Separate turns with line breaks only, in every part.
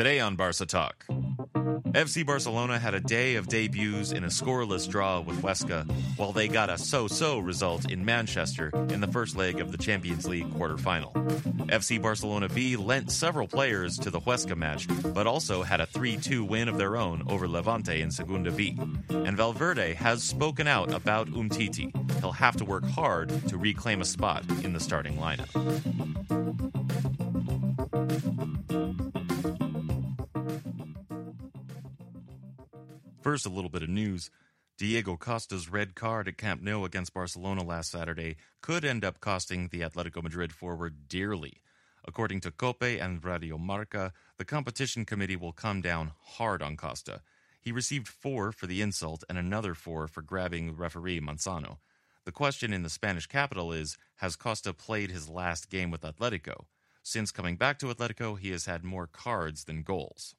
Today on Barca Talk. FC Barcelona had a day of debuts in a scoreless draw with Huesca, while they got a so so result in Manchester in the first leg of the Champions League quarterfinal. FC Barcelona B lent several players to the Huesca match, but also had a 3 2 win of their own over Levante in Segunda B. And Valverde has spoken out about Umtiti. He'll have to work hard to reclaim a spot in the starting lineup. First, a little bit of news. Diego Costa's red card at Camp Nou against Barcelona last Saturday could end up costing the Atletico Madrid forward dearly. According to Cope and Radio Marca, the competition committee will come down hard on Costa. He received four for the insult and another four for grabbing referee Manzano. The question in the Spanish capital is Has Costa played his last game with Atletico? Since coming back to Atletico, he has had more cards than goals.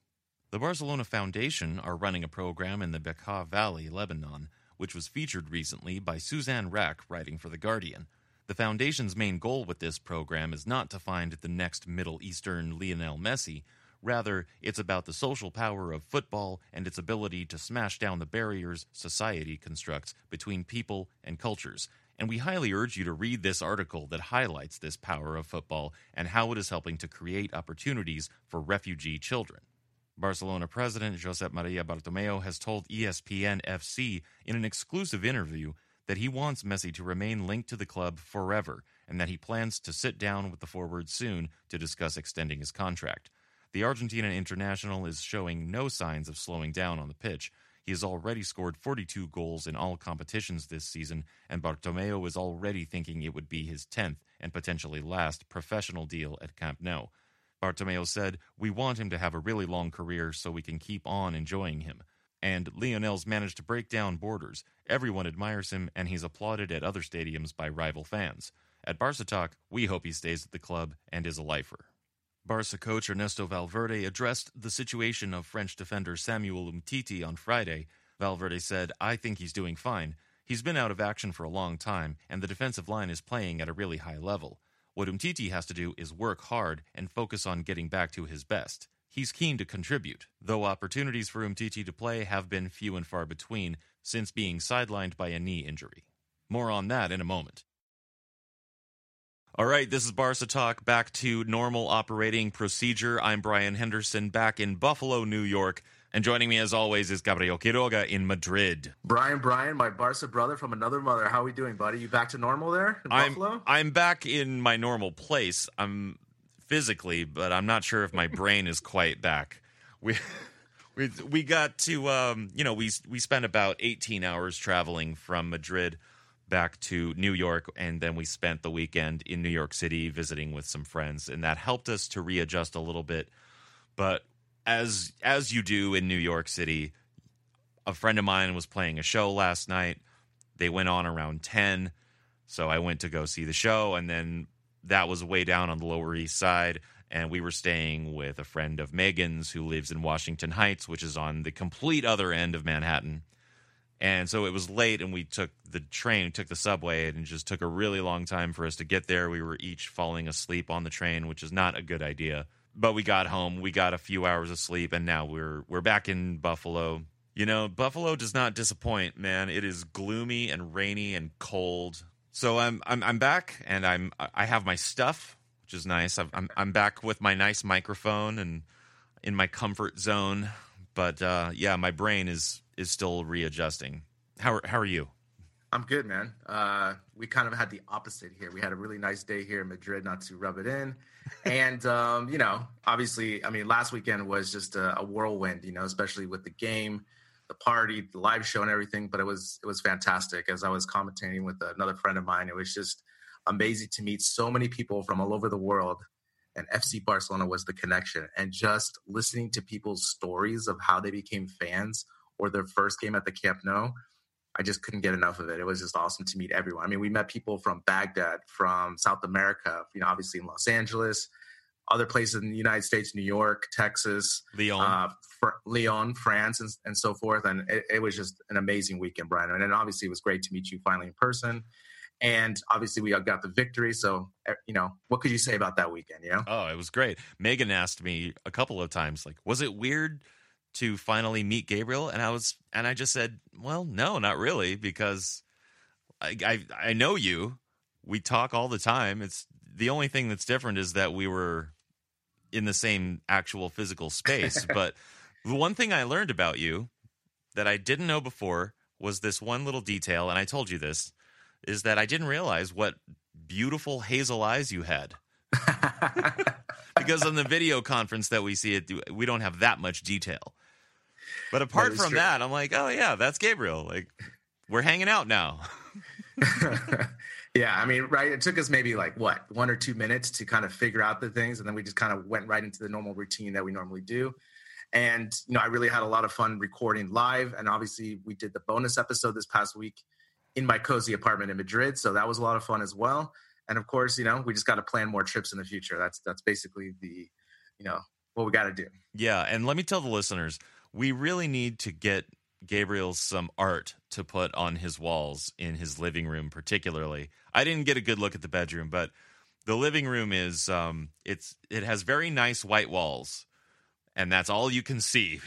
The Barcelona Foundation are running a program in the Bekaa Valley, Lebanon, which was featured recently by Suzanne Wrack writing for The Guardian. The foundation's main goal with this program is not to find the next Middle Eastern Lionel Messi. Rather, it's about the social power of football and its ability to smash down the barriers society constructs between people and cultures. And we highly urge you to read this article that highlights this power of football and how it is helping to create opportunities for refugee children. Barcelona president Josep Maria Bartomeu has told ESPN FC in an exclusive interview that he wants Messi to remain linked to the club forever and that he plans to sit down with the forward soon to discuss extending his contract. The Argentina international is showing no signs of slowing down on the pitch. He has already scored 42 goals in all competitions this season, and Bartomeu is already thinking it would be his 10th and potentially last professional deal at Camp Nou. Bartomeu said, We want him to have a really long career so we can keep on enjoying him. And Lionel's managed to break down borders. Everyone admires him, and he's applauded at other stadiums by rival fans. At Barca Talk, we hope he stays at the club and is a lifer. Barca coach Ernesto Valverde addressed the situation of French defender Samuel Umtiti on Friday. Valverde said, I think he's doing fine. He's been out of action for a long time, and the defensive line is playing at a really high level. What Umtiti has to do is work hard and focus on getting back to his best. He's keen to contribute, though opportunities for Umtiti to play have been few and far between since being sidelined by a knee injury. More on that in a moment. All right, this is Barca Talk. Back to normal operating procedure. I'm Brien Henderson back in Buffalo, New York. And joining me as always is Gabriel Quiroga in Madrid.
Brien, Brien, my Barca brother from another mother. How are we doing, buddy? You back to normal there in
I'm,
Buffalo?
I'm back in my normal place. I'm physically, but I'm not sure if my brain is quite back. We we we got to um, you know, we we spent about 18 hours traveling from Madrid back to New York and then we spent the weekend in New York City visiting with some friends and that helped us to readjust a little bit. But as as you do in New York City, a friend of mine was playing a show last night. They went on around 10. So I went to go see the show and then that was way down on the Lower East Side and we were staying with a friend of Megan's who lives in Washington Heights, which is on the complete other end of Manhattan. And so it was late, and we took the train, took the subway, and just took a really long time for us to get there. We were each falling asleep on the train, which is not a good idea. But we got home, we got a few hours of sleep, and now we're we're back in Buffalo. You know, Buffalo does not disappoint, man. It is gloomy and rainy and cold. So I'm I'm I'm back, and I'm I have my stuff, which is nice. I'm I'm, I'm back with my nice microphone and in my comfort zone. But uh, yeah, my brain is is still readjusting. How are, how are you?
I'm good, man. Uh, we kind of had the opposite here. We had a really nice day here in Madrid, not to rub it in. And, um, you know, obviously, I mean, last weekend was just a, a, whirlwind, you know, especially with the game, the party, the live show and everything. But it was, it was fantastic. As I was commentating with another friend of mine, it was just amazing to meet so many people from all over the world. And FC Barcelona was the connection. And just listening to people's stories of how they became fans or their first game at the Camp Nou I just couldn't get enough of it. It was just awesome to meet everyone. I mean, we met people from Baghdad, from South America, you know, obviously in Los Angeles, other places in the United States, New York, Texas,
Lyon, uh,
Fr- Lyon, France, and, and, so forth. And it, it, was just an amazing weekend, Brien. And then obviously it was great to meet you finally in person. And obviously we got the victory. So, you know, what could you say about that weekend? You know?
Oh, it was great. Megan asked me a couple of times, like, was it weird – to finally meet Gabriel, and I was and I just said, "Well, no, not really, because I, I I, know you. We talk all the time. It's the only thing that's different is that we were in the same actual physical space. but the one thing I learned about you that I didn't know before was this one little detail, and I told you this is that I didn't realize what beautiful hazel eyes you had. because on the video conference that we see it, we don't have that much detail. But apart from true. that, I'm like, oh yeah, that's Gabriel. Like we're hanging out now.
yeah, I mean, right. It took us maybe like what one or two minutes to kind of figure out the things, and then we just kind of went right into the normal routine that we normally do. And you know, I really had a lot of fun recording live, and obviously, we did the bonus episode this past week in my cozy apartment in Madrid, so that was a lot of fun as well. And of course, you know, we just got to plan more trips in the future. That's that's basically the, you know, what we got to do.
Yeah, and let me tell the listeners, we really need to get Gabriel some art to put on his walls in his living room, particularly. I didn't get a good look at the bedroom, but the living room is um, it's it has very nice white walls, and that's all you can see.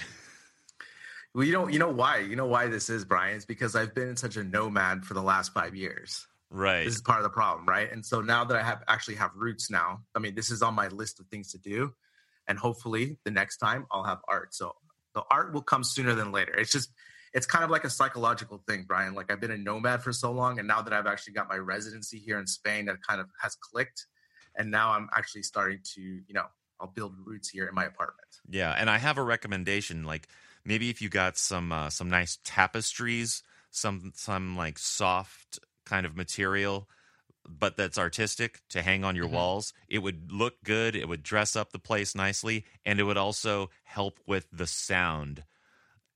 well, you know, you know why? You know why this is, Brien? It's because I've been such a nomad for the last five years.
Right.
This is part of the problem, right? And so now that I have actually have roots now, I mean, this is on my list of things to do, and hopefully the next time I'll have art. So the art will come sooner than later. It's just it's kind of like a psychological thing, Brien. Like I've been a nomad for so long, and now that I've actually got my residency here in Spain, that kind of has clicked, and now I'm actually starting to, you know, I'll build roots here in my apartment.
Yeah, and I have a recommendation. Like maybe if you got some uh, some nice tapestries, some some like soft kind of material but that's artistic to hang on your mm-hmm. walls. It would look good, it would dress up the place nicely, and it would also help with the sound.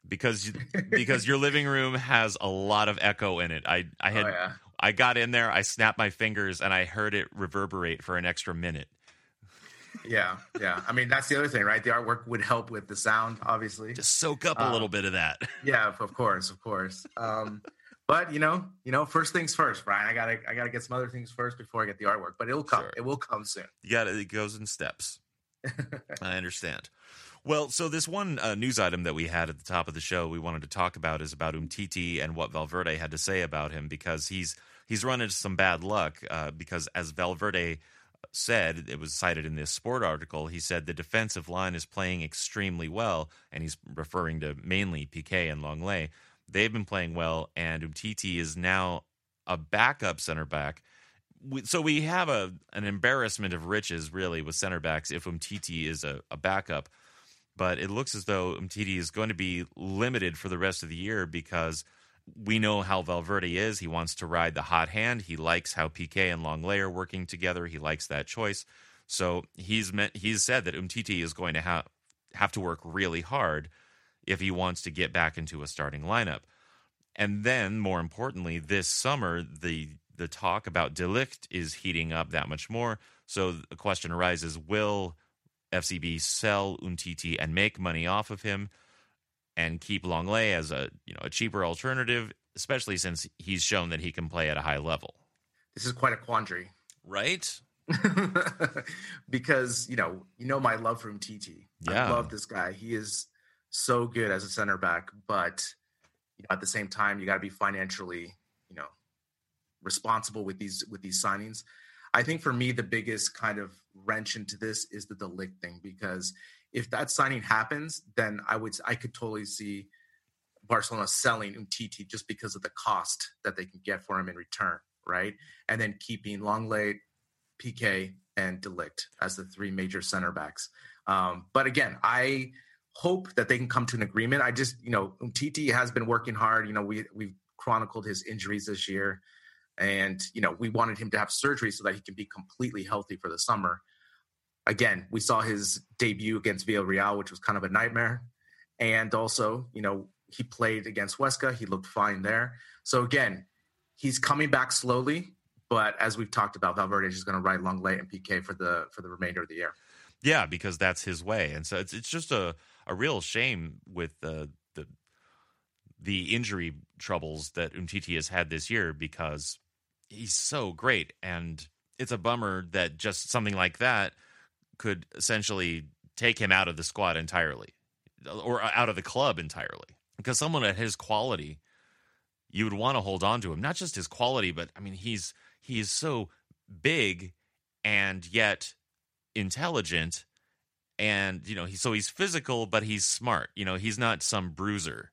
Because because your living room has a lot of echo in it. I I had oh, yeah. I got in there, I snapped my fingers and I heard it reverberate for an extra minute.
Yeah, yeah. I mean, that's the other thing, right? The artwork would help with the sound, obviously.
Just soak up a um, little bit of that.
Yeah, of course, of course. Um, but you know, you know, first things first, Brien. I gotta, I gotta get some other things first before I get the artwork. But it'll come. Sure. It will come soon.
You got it. It goes in steps. I understand. Well, so this one uh, news item that we had at the top of the show we wanted to talk about is about Umtiti and what Valverde had to say about him because he's he's run into some bad luck uh, because as Valverde said, it was cited in this sport article, he said the defensive line is playing extremely well, and he's referring to mainly Piqué and Lenglet. They've been playing well, and Umtiti is now a backup center back. So we have a an embarrassment of riches, really, with center backs if Umtiti is a, a backup. But it looks as though Umtiti is going to be limited for the rest of the year because we know how Valverde is. He wants to ride the hot hand. He likes how Piqué and Lenglet are working together. He likes that choice. So he's meant, he's said that Umtiti is going to have have to work really hard if he wants to get back into a starting lineup. And then, more importantly, this summer, the the talk about De Ligt is heating up that much more. So the question arises: Will FCB sell Umtiti and make money off of him, and keep Lenglet as a you know a cheaper alternative, especially since he's shown that he can play at a high level?
This is quite a quandary,
right?
because you know you know my love for Umtiti. Yeah. I love this guy. He is so good as a center back, but you know, at the same time, you got to be financially, you know, responsible with these with these signings. I think for me, the biggest kind of wrench into this is the De Ligt thing because if that signing happens, then I would I could totally see Barcelona selling Umtiti just because of the cost that they can get for him in return, right? And then keeping Lenglet, Piqué, and de Ligt as the three major center backs. Um, but again, I hope that they can come to an agreement. I just, you know, Umtiti has been working hard. You know, we we've chronicled his injuries this year, and you know, we wanted him to have surgery so that he can be completely healthy for the summer. Again, we saw his debut against Villarreal, which was kind of a nightmare, and also, you know, he played against Huesca. He looked fine there. So again, he's coming back slowly, but as we've talked about, Valverde is going to ride Lenglet and Piqué for the for the remainder of the year.
Yeah, because that's his way, and so it's it's just a a real shame with the the the injury troubles that Umtiti has had this year because he's so great, and it's a bummer that just something like that could essentially take him out of the squad entirely, or out of the club entirely. Because someone at his quality, you would want to hold on to him. Not just his quality, but I mean, he's he is so big and yet intelligent and you know he so he's physical but he's smart you know he's not some bruiser.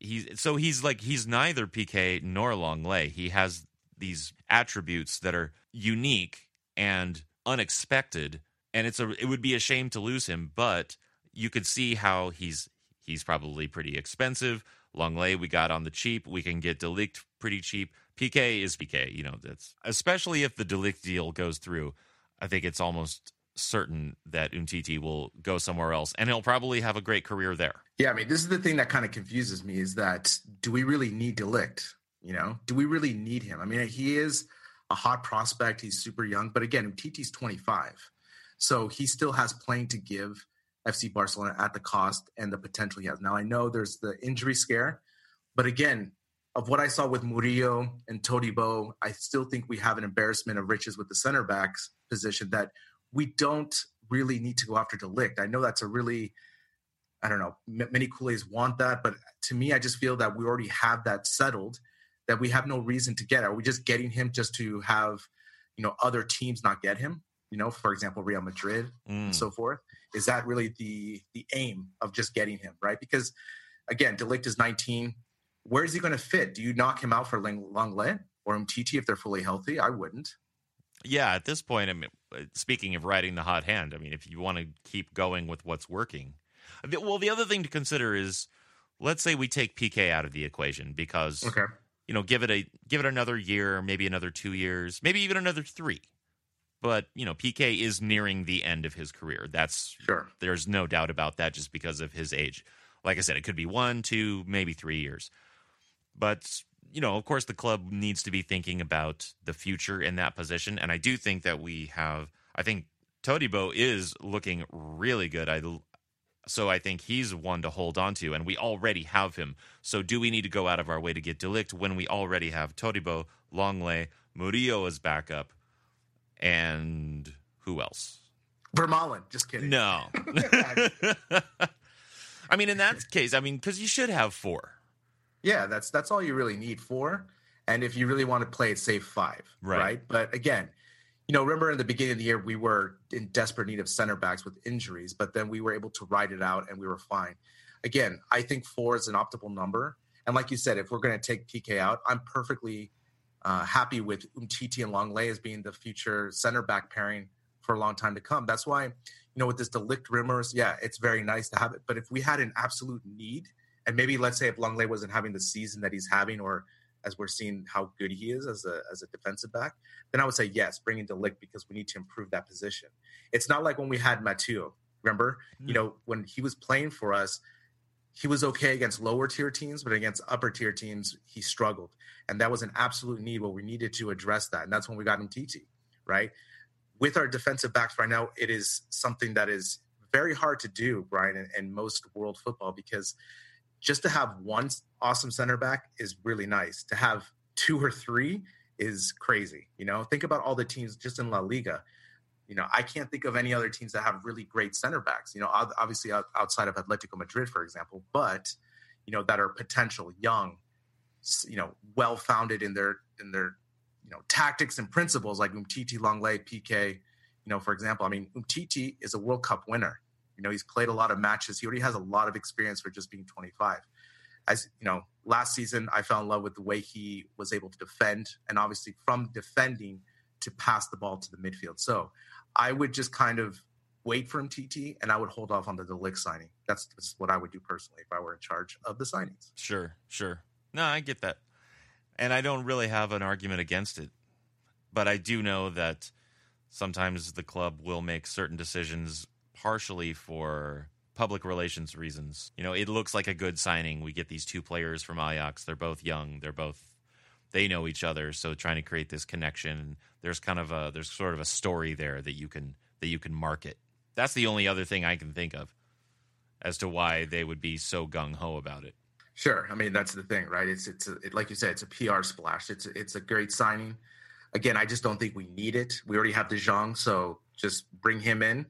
He's so he's like he's neither Piqué nor Lenglet he has these attributes that are unique and unexpected and it's a it would be a shame to lose him but you could see how he's he's probably pretty expensive. Lenglet we got on the cheap. We can get de Ligt pretty cheap. Piqué is Piqué you know that's especially if the de Ligt deal goes through I think it's almost certain that Umtiti will go somewhere else, and he'll probably have a great career there.
Yeah, I mean, this is the thing that kind of confuses me: is that do we really need de Ligt? You know, do we really need him? I mean, he is a hot prospect. He's super young, but again, Umtiti's 25, so he still has playing to give FC Barcelona at the cost and the potential he has. Now, I know there's the injury scare, but again, of what I saw with Murillo and Todibo, I still think we have an embarrassment of riches with the center backs position that we don't really need to go after de Ligt. I know that's a really, I don't know, many culés want that, but to me, I just feel that we already have that settled, that we have no reason to get. Are we just getting him just to have, you know, other teams not get him? You know, for example, Real Madrid mm. and so forth. Is that really the the aim of just getting him right? Because again, de Ligt is 19. Where is he going to fit? Do you knock him out for Lenglet or Umtiti if they're fully healthy? I wouldn't.
Yeah, at this point, I mean, Uh, speaking of riding the hot hand, I mean, if you want to keep going with what's working, well, the other thing to consider is, let's say we take Piqué out of the equation because, okay. you know, give it a give it another year, maybe another two years, maybe even another three. But you know, Piqué is nearing the end of his career. That's
sure.
There's no doubt about that, just because of his age. Like I said, it could be one, two, maybe three years. But you know, of course, the club needs to be thinking about the future in that position. And I do think that we have, I think Todibo is looking really good. I, so I think he's one to hold on to, and we already have him. So do we need to go out of our way to get de Ligt when we already have Todibo, Lenglet, Murillo as backup, and who else?
Vermaelen. Just kidding.
No. I mean, in that case, I mean, because you should have four.
Yeah, that's that's all you really need for. And if you really want to play it safe, five. Right. right? But again, you know, remember in the beginning of the year we were in desperate need of center backs with injuries, but then we were able to ride it out and we were fine. Again, I think four is an optimal number. And like you said, if we're going to take Piqué out, I'm perfectly uh, happy with Umtiti and Lenglet as being the future center back pairing for a long time to come. That's why, you know, with this de Ligt rumors, yeah, it's very nice to have it. But if we had an absolute need, and maybe let's say if Lenglet wasn't having the season that he's having, or as we're seeing how good he is as a as a defensive back, then I would say yes, bring in de Ligt because we need to improve that position. It's not like when we had Mathieu. Remember, mm-hmm. you know, when he was playing for us, he was okay against lower tier teams, but against upper tier teams, he struggled. And that was an absolute need where we needed to address that. And that's when we got Umtiti, right? With our defensive backs right now, it is something that is very hard to do, Brien, in, in most world football because just to have one awesome center back is really nice. To have two or three is crazy. You know, think about all the teams just in La Liga. You know, I can't think of any other teams that have really great center backs. You know, obviously outside of Atletico Madrid, for example, but you know that are potential, young, you know, well founded in their in their you know tactics and principles, like Umtiti, Lenglet, Piqué. You know, for example, I mean, Umtiti is a World Cup winner You know, he's played a lot of matches. He already has a lot of experience for just being 25. As you know, last season I fell in love with the way he was able to defend, and obviously from defending to pass the ball to the midfield. So I would just kind of wait for Umtiti, and I would hold off on the de Ligt signing. That's, that's what I would do personally if I were in charge of the signings.
Sure, sure. No, I get that, and I don't really have an argument against it, but I do know that sometimes the club will make certain decisions partially for public relations reasons. You know, it looks like a good signing. We get these two players from Ajax. They're both young. They're both they know each other. So trying to create this connection, there's kind of a there's sort of a story there that you can that you can market. That's the only other thing I can think of as to why they would be so gung ho about it.
Sure, I mean that's the thing, right? It's it's a, it, like you said, it's a PR splash. It's it's a great signing. Again, I just don't think we need it. We already have De Jong, so just bring him in.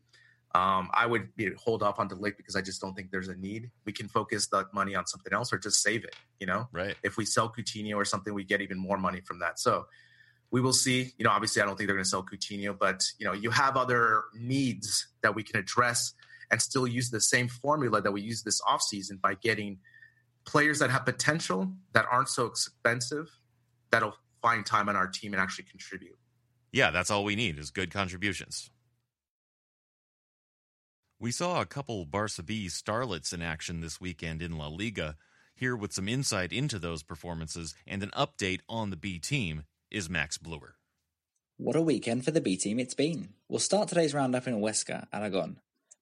Um, I would you know, hold off on de Ligt because I just don't think there's a need. We can focus that money on something else or just save it. You know,
right?
If we sell Coutinho or something, we get even more money from that. So we will see. You know, obviously, I don't think they're going to sell Coutinho, but you know, you have other needs that we can address and still use the same formula that we use this offseason by getting players that have potential that aren't so expensive that'll find time on our team and actually contribute.
Yeah, that's all we need is good contributions. We saw a couple Barca B starlets in action this weekend in La Liga. Here with some insight into those performances and an update on the B team is Max Bluer.
What a weekend for the B team it's been. We'll start today's roundup in Huesca, Aragon,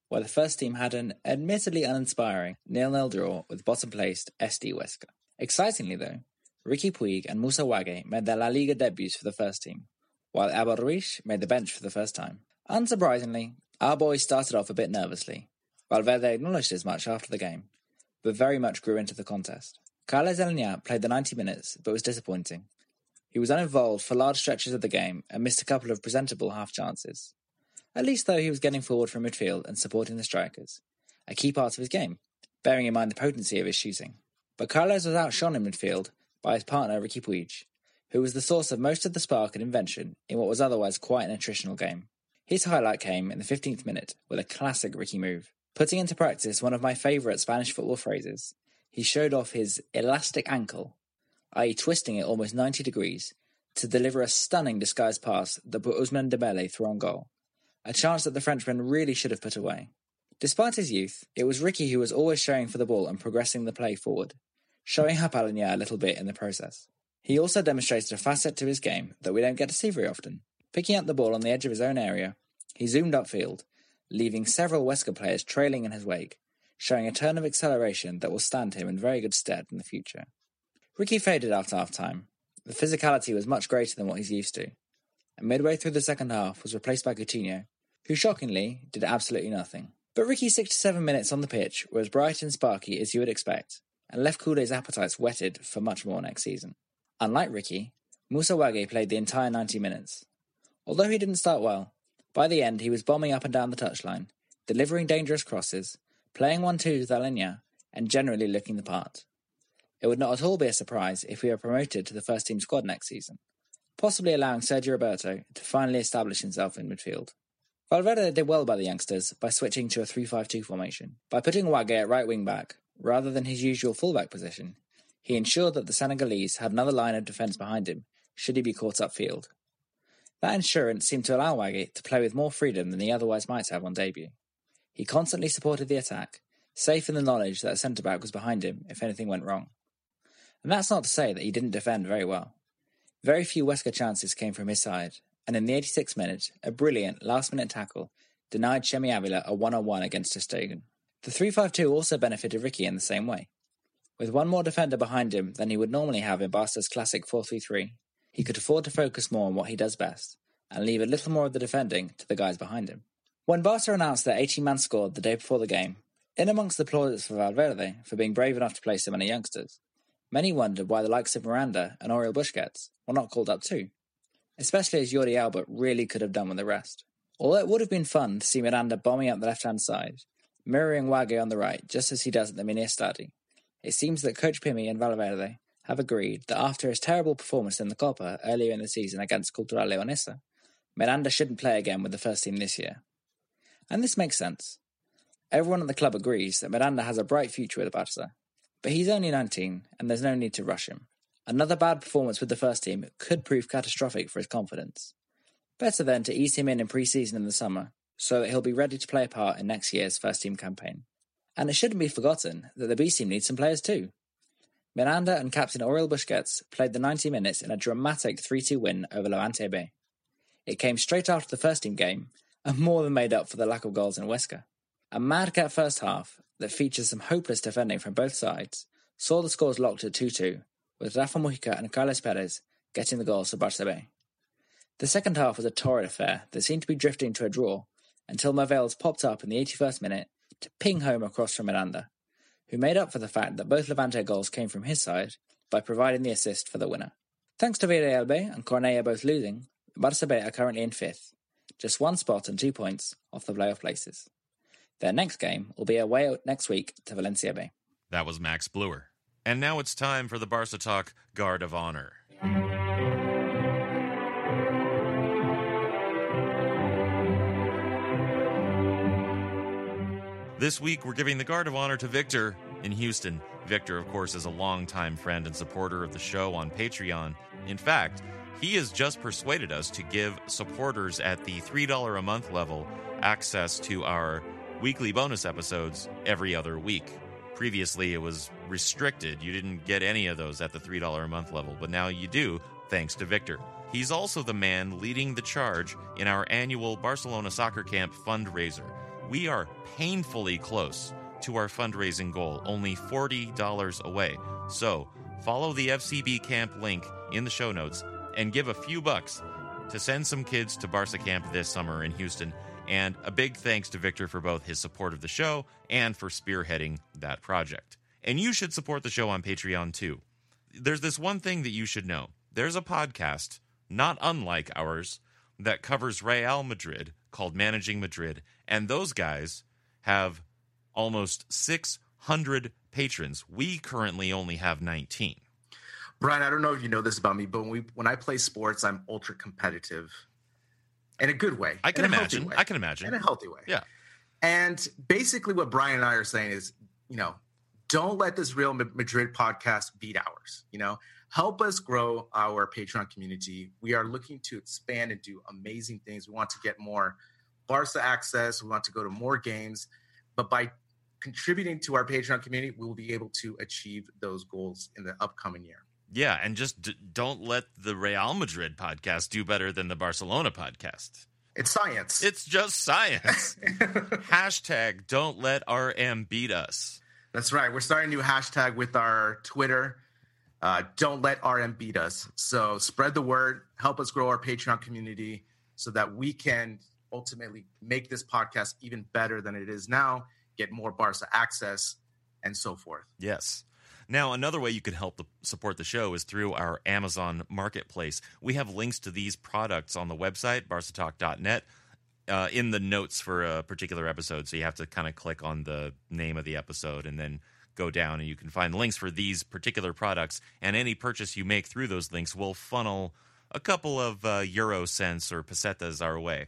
where the first team had an admittedly uninspiring nil-nil draw with bottom-placed SD Huesca. Excitingly though, Ricky Puig and Musa Wagué made their La Liga debuts for the first team, while Abel Ruiz made the bench for the first time. Unsurprisingly, our boys started off a bit nervously. Valverde acknowledged as much after the game, but very much grew into the contest. Carles Aleñá played the 90 minutes, but was disappointing. He was uninvolved for large stretches of the game and missed a couple of presentable half chances. At least, though, he was getting forward from midfield and supporting the strikers, a key part of his game, bearing in mind the potency of his shooting. But Carlos was outshone in midfield by his partner Ricky Puig, who was the source of most of the spark and invention in what was otherwise quite an attritional game. His highlight came in the 15th minute with a classic Ricky move. Putting into practice one of my favourite Spanish football phrases, he showed off his elastic ankle, i.e., twisting it almost 90 degrees, to deliver a stunning disguised pass that put Ousmane Dembele through on goal, a chance that the Frenchman really should have put away. Despite his youth, it was Ricky who was always showing for the ball and progressing the play forward, showing up Aleñá a little bit in the process. He also demonstrated a facet to his game that we don't get to see very often. Picking up the ball on the edge of his own area, he zoomed upfield, leaving several Huesca players trailing in his wake, showing a turn of acceleration that will stand him in very good stead in the future. Ricky faded after half time. The physicality was much greater than what he's used to, and midway through the second half was replaced by Coutinho, who shockingly did absolutely nothing. But Ricky's 67 minutes on the pitch were as bright and sparky as you would expect, and left Culés' appetites whetted for much more next season. Unlike Ricky, Musa Wagué played the entire 90 minutes. Although he didn't start well, by the end he was bombing up and down the touchline, delivering dangerous crosses, playing one-two with Aleñá, and generally looking the part. It would not at all be a surprise if we were promoted to the first team squad next season, possibly allowing Sergio Roberto to finally establish himself in midfield. Valverde did well by the youngsters by switching to a 3-5-2 formation. By putting Wagué at right wing back, rather than his usual fullback position, he ensured that the Senegalese had another line of defence behind him should he be caught upfield. That insurance seemed to allow Wagué to play with more freedom than he otherwise might have on debut. He constantly supported the attack, safe in the knowledge that a centre back was behind him if anything went wrong. And that's not to say that he didn't defend very well. Very few Huesca chances came from his side, and in the 86th minute, a brilliant last minute tackle denied Chimy Avila a one on one against ter The 3 5 2 also benefited Ricky in the same way. With one more defender behind him than he would normally have in Barca's classic 4 3 3, he could afford to focus more on what he does best and leave a little more of the defending to the guys behind him. When Barca announced their 18 man squad the day before the game, in amongst the plaudits for Valverde for being brave enough to play so many youngsters, many wondered why the likes of Miranda and Oriol Busquets were not called up too, especially as Jordi Alba really could have done with the rest. Although it would have been fun to see Miranda bombing up the left hand side, mirroring Wagué on the right just as he does at the Mini Estadi, it seems that Coach Pimi and Valverde have agreed that after his terrible performance in the Copa earlier in the season against Cultural Leonesa, Miranda shouldn't play again with the first team this year. And this makes sense. Everyone at the club agrees that Miranda has a bright future with the Barca, but he's only 19 and there's no need to rush him. Another bad performance with the first team could prove catastrophic for his confidence. Better then to ease him in in pre-season in the summer so that he'll be ready to play a part in next year's first team campaign. And it shouldn't be forgotten that the B team needs some players too. Miranda and captain Oriol Busquets played the 90 minutes in a dramatic 3 2 win over Levante B. It came straight after the first team game and more than made up for the lack of goals in Huesca. A madcap first half that features some hopeless defending from both sides saw the scores locked at 2 2, with Rafa Mujica and Carlos Perez getting the goals for Barça B. The second half was a torrid affair that seemed to be drifting to a draw until Merveils popped up in the 81st minute to ping home across from Miranda, who made up for the fact that both Levante goals came from his side by providing the assist for the winner. Thanks to Villarreal B and Cornellà both losing, Barça B are currently in fifth, just one spot and two points off the playoff places. Their next game will be away next week to Valencia B.
That was Max Bluer. And now it's time for the Barca Talk Guard of Honor. This week, we're giving the Guard of Honor to Victor in Houston. Victor, of course, is a longtime friend and supporter of the show on Patreon. In fact, he has just persuaded us to give supporters at the $3 a month level access to our weekly bonus episodes every other week. Previously, it was restricted. You didn't get any of those at the $3 a month level, but now you do, thanks to Victor. He's also the man leading the charge in our annual Barcelona Soccer Camp fundraiser. We are painfully close to our fundraising goal, only $40 away. So, follow the FCB Camp link in the show notes and give a few bucks to send some kids to Barca Camp this summer in Houston. And a big thanks to Victor for both his support of the show and for spearheading that project. And you should support the show on Patreon too. There's this one thing that you should know there's a podcast, not unlike ours, that covers Real Madrid called Managing Madrid. And those guys have almost 600 patrons. We currently only have 19.
Brien, I don't know if you know this about me, but when we when I play sports, I'm ultra competitive in a good way.
I can imagine.
way.
I can imagine.
in a healthy way.
Yeah.
And basically, what Brien and I are saying is, you know, don't let this Real Madrid podcast beat ours. You know, help us grow our Patreon community. We are looking to expand and do amazing things. We want to get more Barca access. We want to go to more games, but by contributing to our Patreon community, we will be able to achieve those goals in the upcoming year.
Yeah, and just d- don't let the Real Madrid podcast do better than the Barcelona podcast.
It's science.
It's just science. Hashtag don't let RM beat us.
That's right. We're starting a new hashtag with our Twitter. Uh, don't let RM beat us. So spread the word, help us grow our Patreon community so that we can ultimately make this podcast even better than it is now, get more Barca access, and so forth.
Yes. Now, another way you can help the, support the show is through our Amazon marketplace. We have links to these products on the website, barcatalk.net, uh, in the notes for a particular episode. So you have to kind of click on the name of the episode and then go down, and you can find links for these particular products. And any purchase you make through those links will funnel a couple of uh, euro cents or pesetas our way.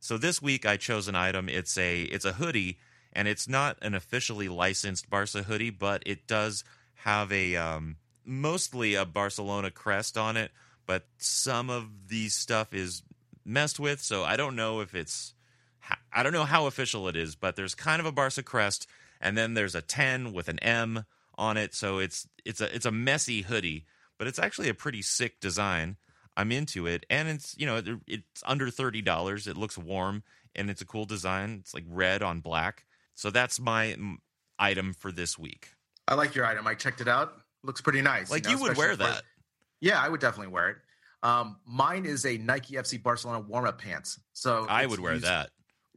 So this week I chose an item. It's a it's a hoodie, and it's not an officially licensed Barca hoodie, but it does have a um, mostly a Barcelona crest on it. But some of the stuff is messed with, so I don't know if it's I don't know how official it is. But there's kind of a Barca crest, and then there's a ten with an M on it. So it's it's a it's a messy hoodie, but it's actually a pretty sick design. I'm into it, and it's you know it, it's under thirty dollars. It looks warm, and it's a cool design. It's like red on black. So that's my item for this week.
I like your item. I checked it out. Looks pretty nice.
Like
know,
you would wear
especially for-
that.
Yeah, I would definitely wear it. Um, mine is a Nike FC Barcelona warm up pants. So
I would wear
used-
that.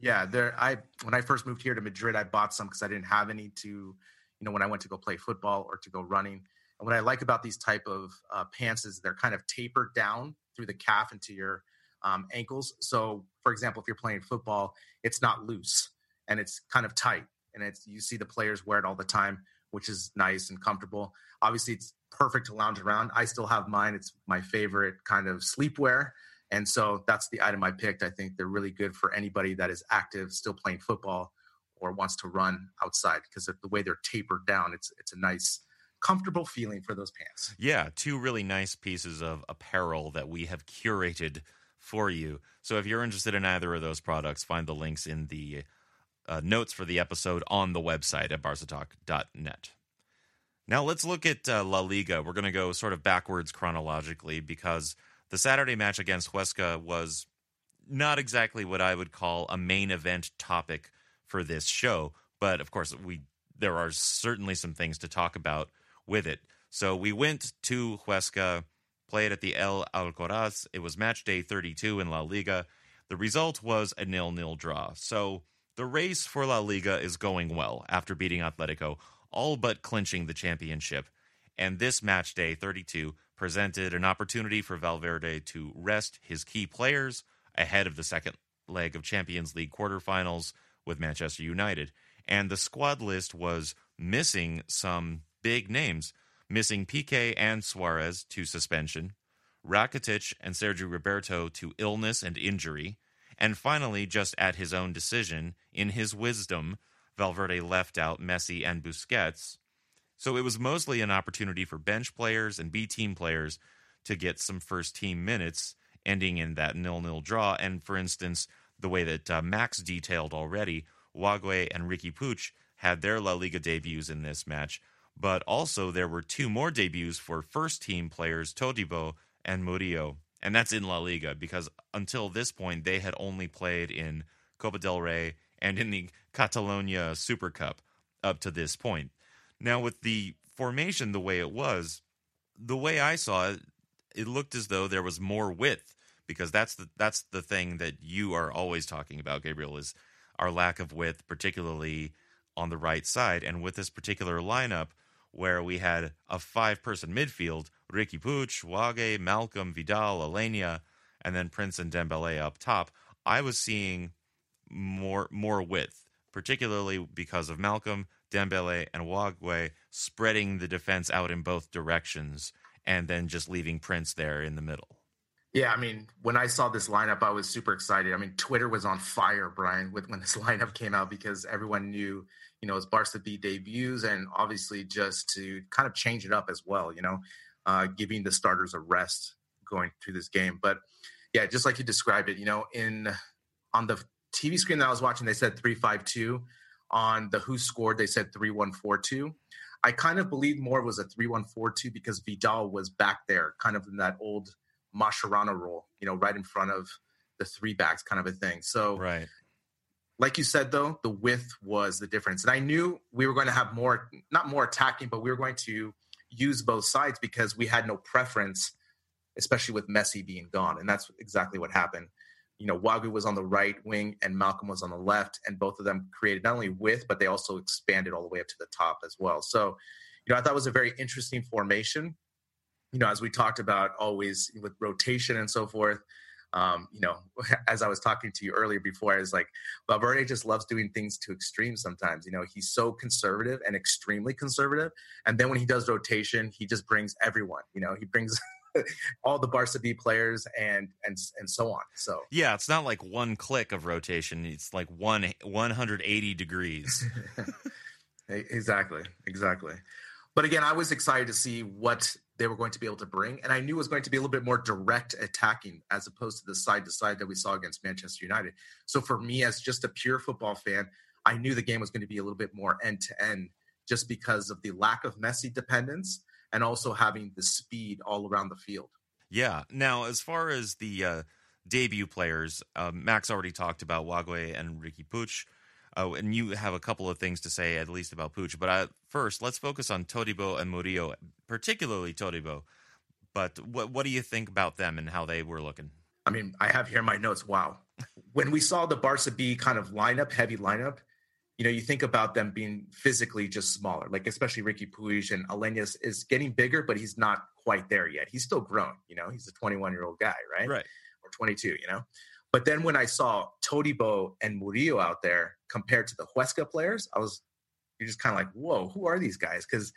Yeah, there. I when I first moved here to Madrid, I bought some because I didn't have any to, you know, when I went to go play football or to go running. And what I like about these type of uh, pants is they're kind of tapered down through the calf into your um, ankles. So, for example, if you're playing football, it's not loose and it's kind of tight, and it's you see the players wear it all the time, which is nice and comfortable. Obviously, it's perfect to lounge around. I still have mine. It's my favorite kind of sleepwear. And so that's the item I picked. I think they're really good for anybody that is active, still playing football, or wants to run outside because of the way they're tapered down. It's it's a nice comfortable feeling for those pants.
Yeah, two really nice pieces of apparel that we have curated for you. So if you're interested in either of those products, find the links in the uh, notes for the episode on the website at barcatalk.net. Now let's look at uh, La Liga. We're going to go sort of backwards chronologically because the Saturday match against Huesca was not exactly what I would call a main event topic for this show, but of course we there are certainly some things to talk about with it. So we went to Huesca, played at the El Alcoraz. It was match day 32 in La Liga. The result was a nil-nil draw. So the race for La Liga is going well after beating Atletico, all but clinching the championship. And this match day 32 presented an opportunity for Valverde to rest his key players ahead of the second leg of Champions League quarterfinals with Manchester United. And the squad list was missing some big names, missing Piqué and Suarez to suspension, Rakitic and Sergio Roberto to illness and injury, and finally, just at his own decision, in his wisdom, Valverde left out Messi and Busquets. So it was mostly an opportunity for bench players and B team players to get some first team minutes, ending in that nil nil draw. And for instance, the way that uh, Max detailed already, Wagué and Ricky Puig had their La Liga debuts in this match, but also there were two more debuts for first team players, Todibo and Murillo. And that's in La Liga because until this point, they had only played in Copa del Rey and in the Catalonia Super Cup up to this point. Now, with the formation the way it was, the way I saw it, it looked as though there was more width because that's the that's the thing that you are always talking about, Gabriel, is our lack of width, particularly on the right side. And with this particular lineup, where we had a five person midfield, Ricky Puig, Wagué, Malcom, Vidal, Aleñá, and then Prince and Dembele up top, I was seeing more more width, particularly because of Malcom, Dembele, and Wagué spreading the defense out in both directions and then just leaving Prince there in the middle.
Yeah, I mean, when I saw this lineup, I was super excited. I mean, Twitter was on fire, Brien, with when this lineup came out because everyone knew, you know, it's Barca B debuts and obviously just to kind of change it up as well, you know, uh, giving the starters a rest going through this game. But yeah, just like you described it, you know, in on the TV screen that I was watching, they said 352. On the WhoScored, they said 3142. I kind of believe more was a 3142 because Vidal was back there, kind of in that old Mascherano role, you know, right in front of the three backs kind of a thing. So,
right.
like you said, though, the width was the difference. And I knew we were going to have more, not more attacking, but we were going to use both sides because we had no preference, especially with Messi being gone. And that's exactly what happened you know, Wagué was on the right wing and Malcom was on the left, and both of them created not only width, but they also expanded all the way up to the top as well. So, you know, I thought it was a very interesting formation. You know, as we talked about always with rotation and so forth. Um, you know, as I was talking to you earlier before, I was like, Valverde just loves doing things to extreme sometimes. You know, he's so conservative and extremely conservative. And then when he does rotation, he just brings everyone. You know, he brings all the Barca B players and and and so on. So
yeah, it's not like one click of rotation; it's like one 180 degrees.
exactly, exactly. But again, I was excited to see what they were going to be able to bring, and I knew it was going to be a little bit more direct attacking as opposed to the side to side that we saw against Manchester United. So for me, as just a pure football fan, I knew the game was going to be a little bit more end to end, just because of the lack of Messi dependence and also having the speed all around the field.
Yeah. Now, as far as the uh, debut players, uh, Max already talked about Wagué and Ricky Puig. Oh, and you have a couple of things to say, at least about Puig. But I, first, let's focus on Todibo and Murillo, particularly Todibo. But what what do you think about them and how they were looking?
I mean, I have here my notes. Wow, when we saw the Barca B kind of lineup, heavy lineup, you know, you think about them being physically just smaller, like especially Ricky Puig and Aleñá is getting bigger, but he's not quite there yet. He's still grown, you know, he's a 21 year old guy, right?
Right.
Or 22, you know. But then when I saw Todibo and Murillo out there compared to the Huesca players, I was you're just kind of like, whoa, who are these guys? Because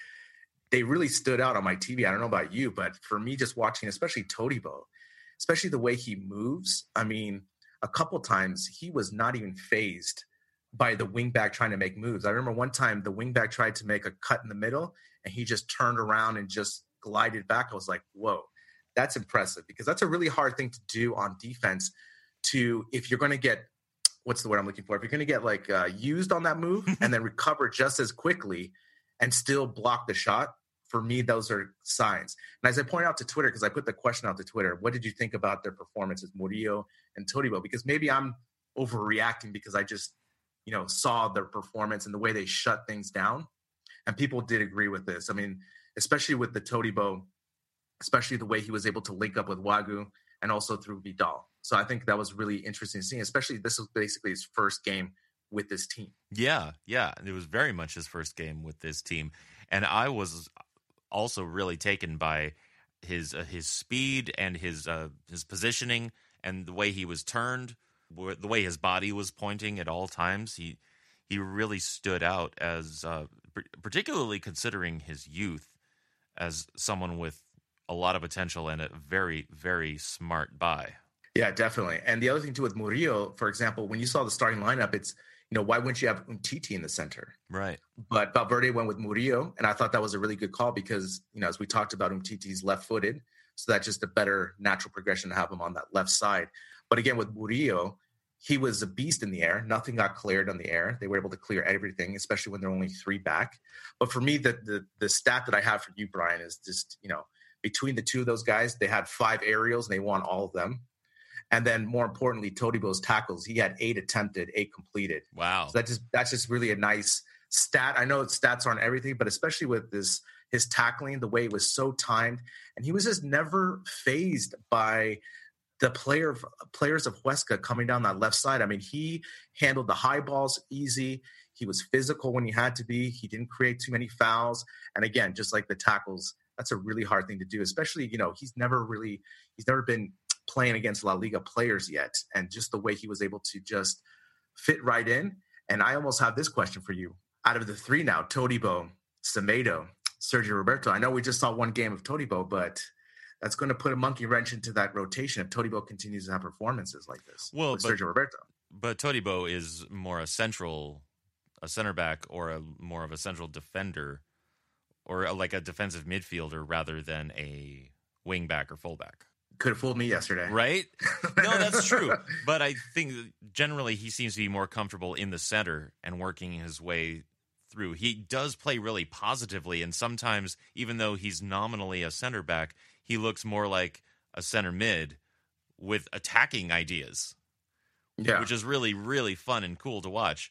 they really stood out on my TV. I don't know about you, but for me, just watching, especially Todibo, especially the way he moves. I mean, a couple times he was not even phased by the wingback trying to make moves. I remember one time the wingback tried to make a cut in the middle and he just turned around and just glided back. I was like, whoa, that's impressive because that's a really hard thing to do on defense. To if you're going to get what's the word I'm looking for? If you're going to get like uh, used on that move and then recover just as quickly and still block the shot, for me, those are signs. And as I point out to Twitter, because I put the question out to Twitter, what did you think about their performances, Murillo and Todibo? Because maybe I'm overreacting because I just, you know, saw their performance and the way they shut things down. And people did agree with this. I mean, especially with the Todibo, especially the way he was able to link up with Wagué and also through Vidal. So I think that was really interesting to see, especially this was basically his first game with this team.
Yeah, yeah. It was very much his first game with this team. And I was also really taken by his uh, his speed and his uh, his positioning and the way he was turned, the way his body was pointing at all times. He he really stood out as uh, particularly considering his youth as someone with a lot of potential and a very very smart buy.
Yeah, definitely. And the other thing too with Murillo, for example, when you saw the starting lineup, it's you know, why wouldn't you have Umtiti in the center?
Right.
But Valverde went with Murillo, and I thought that was a really good call because, you know, as we talked about, Umtiti's left footed. So that's just a better natural progression to have him on that left side. But again, with Murillo, he was a beast in the air. Nothing got cleared on the air. They were able to clear everything, especially when they're only three back. But for me, the the, the stat that I have for you, Brien, is just, you know, between the two of those guys, they had five aerials and they won all of them. And then more importantly, Todibo's tackles, he had eight attempted, eight completed.
Wow.
So that just that's just really a nice stat. I know stats aren't everything, but especially with this his tackling, the way it was so timed, and he was just never phased by the player players of Huesca coming down that left side. I mean, he handled the high balls easy. He was physical when he had to be. He didn't create too many fouls. And again, just like the tackles, that's a really hard thing to do. Especially, you know, he's never really he's never been playing against La Liga players yet, and just the way he was able to just fit right in. And I almost have this question for you: Out of the three now, Todibo, Semedo, Sergio Roberto. I know we just saw one game of Todibo, but that's going to put a monkey wrench into that rotation if Todibo continues to have performances like this.
Well, but,
Sergio Roberto.
But Todibo is more a central, a center back, or a more of a central defender, or a, like a defensive midfielder rather than a wing back or fullback
could have fooled me yesterday.
Right? No, that's true. but I think generally he seems to be more comfortable in the center and working his way through. He does play really positively, and sometimes, even though he's nominally a center back, he looks more like a center mid with attacking ideas.
Yeah.
Which is really, really fun and cool to watch.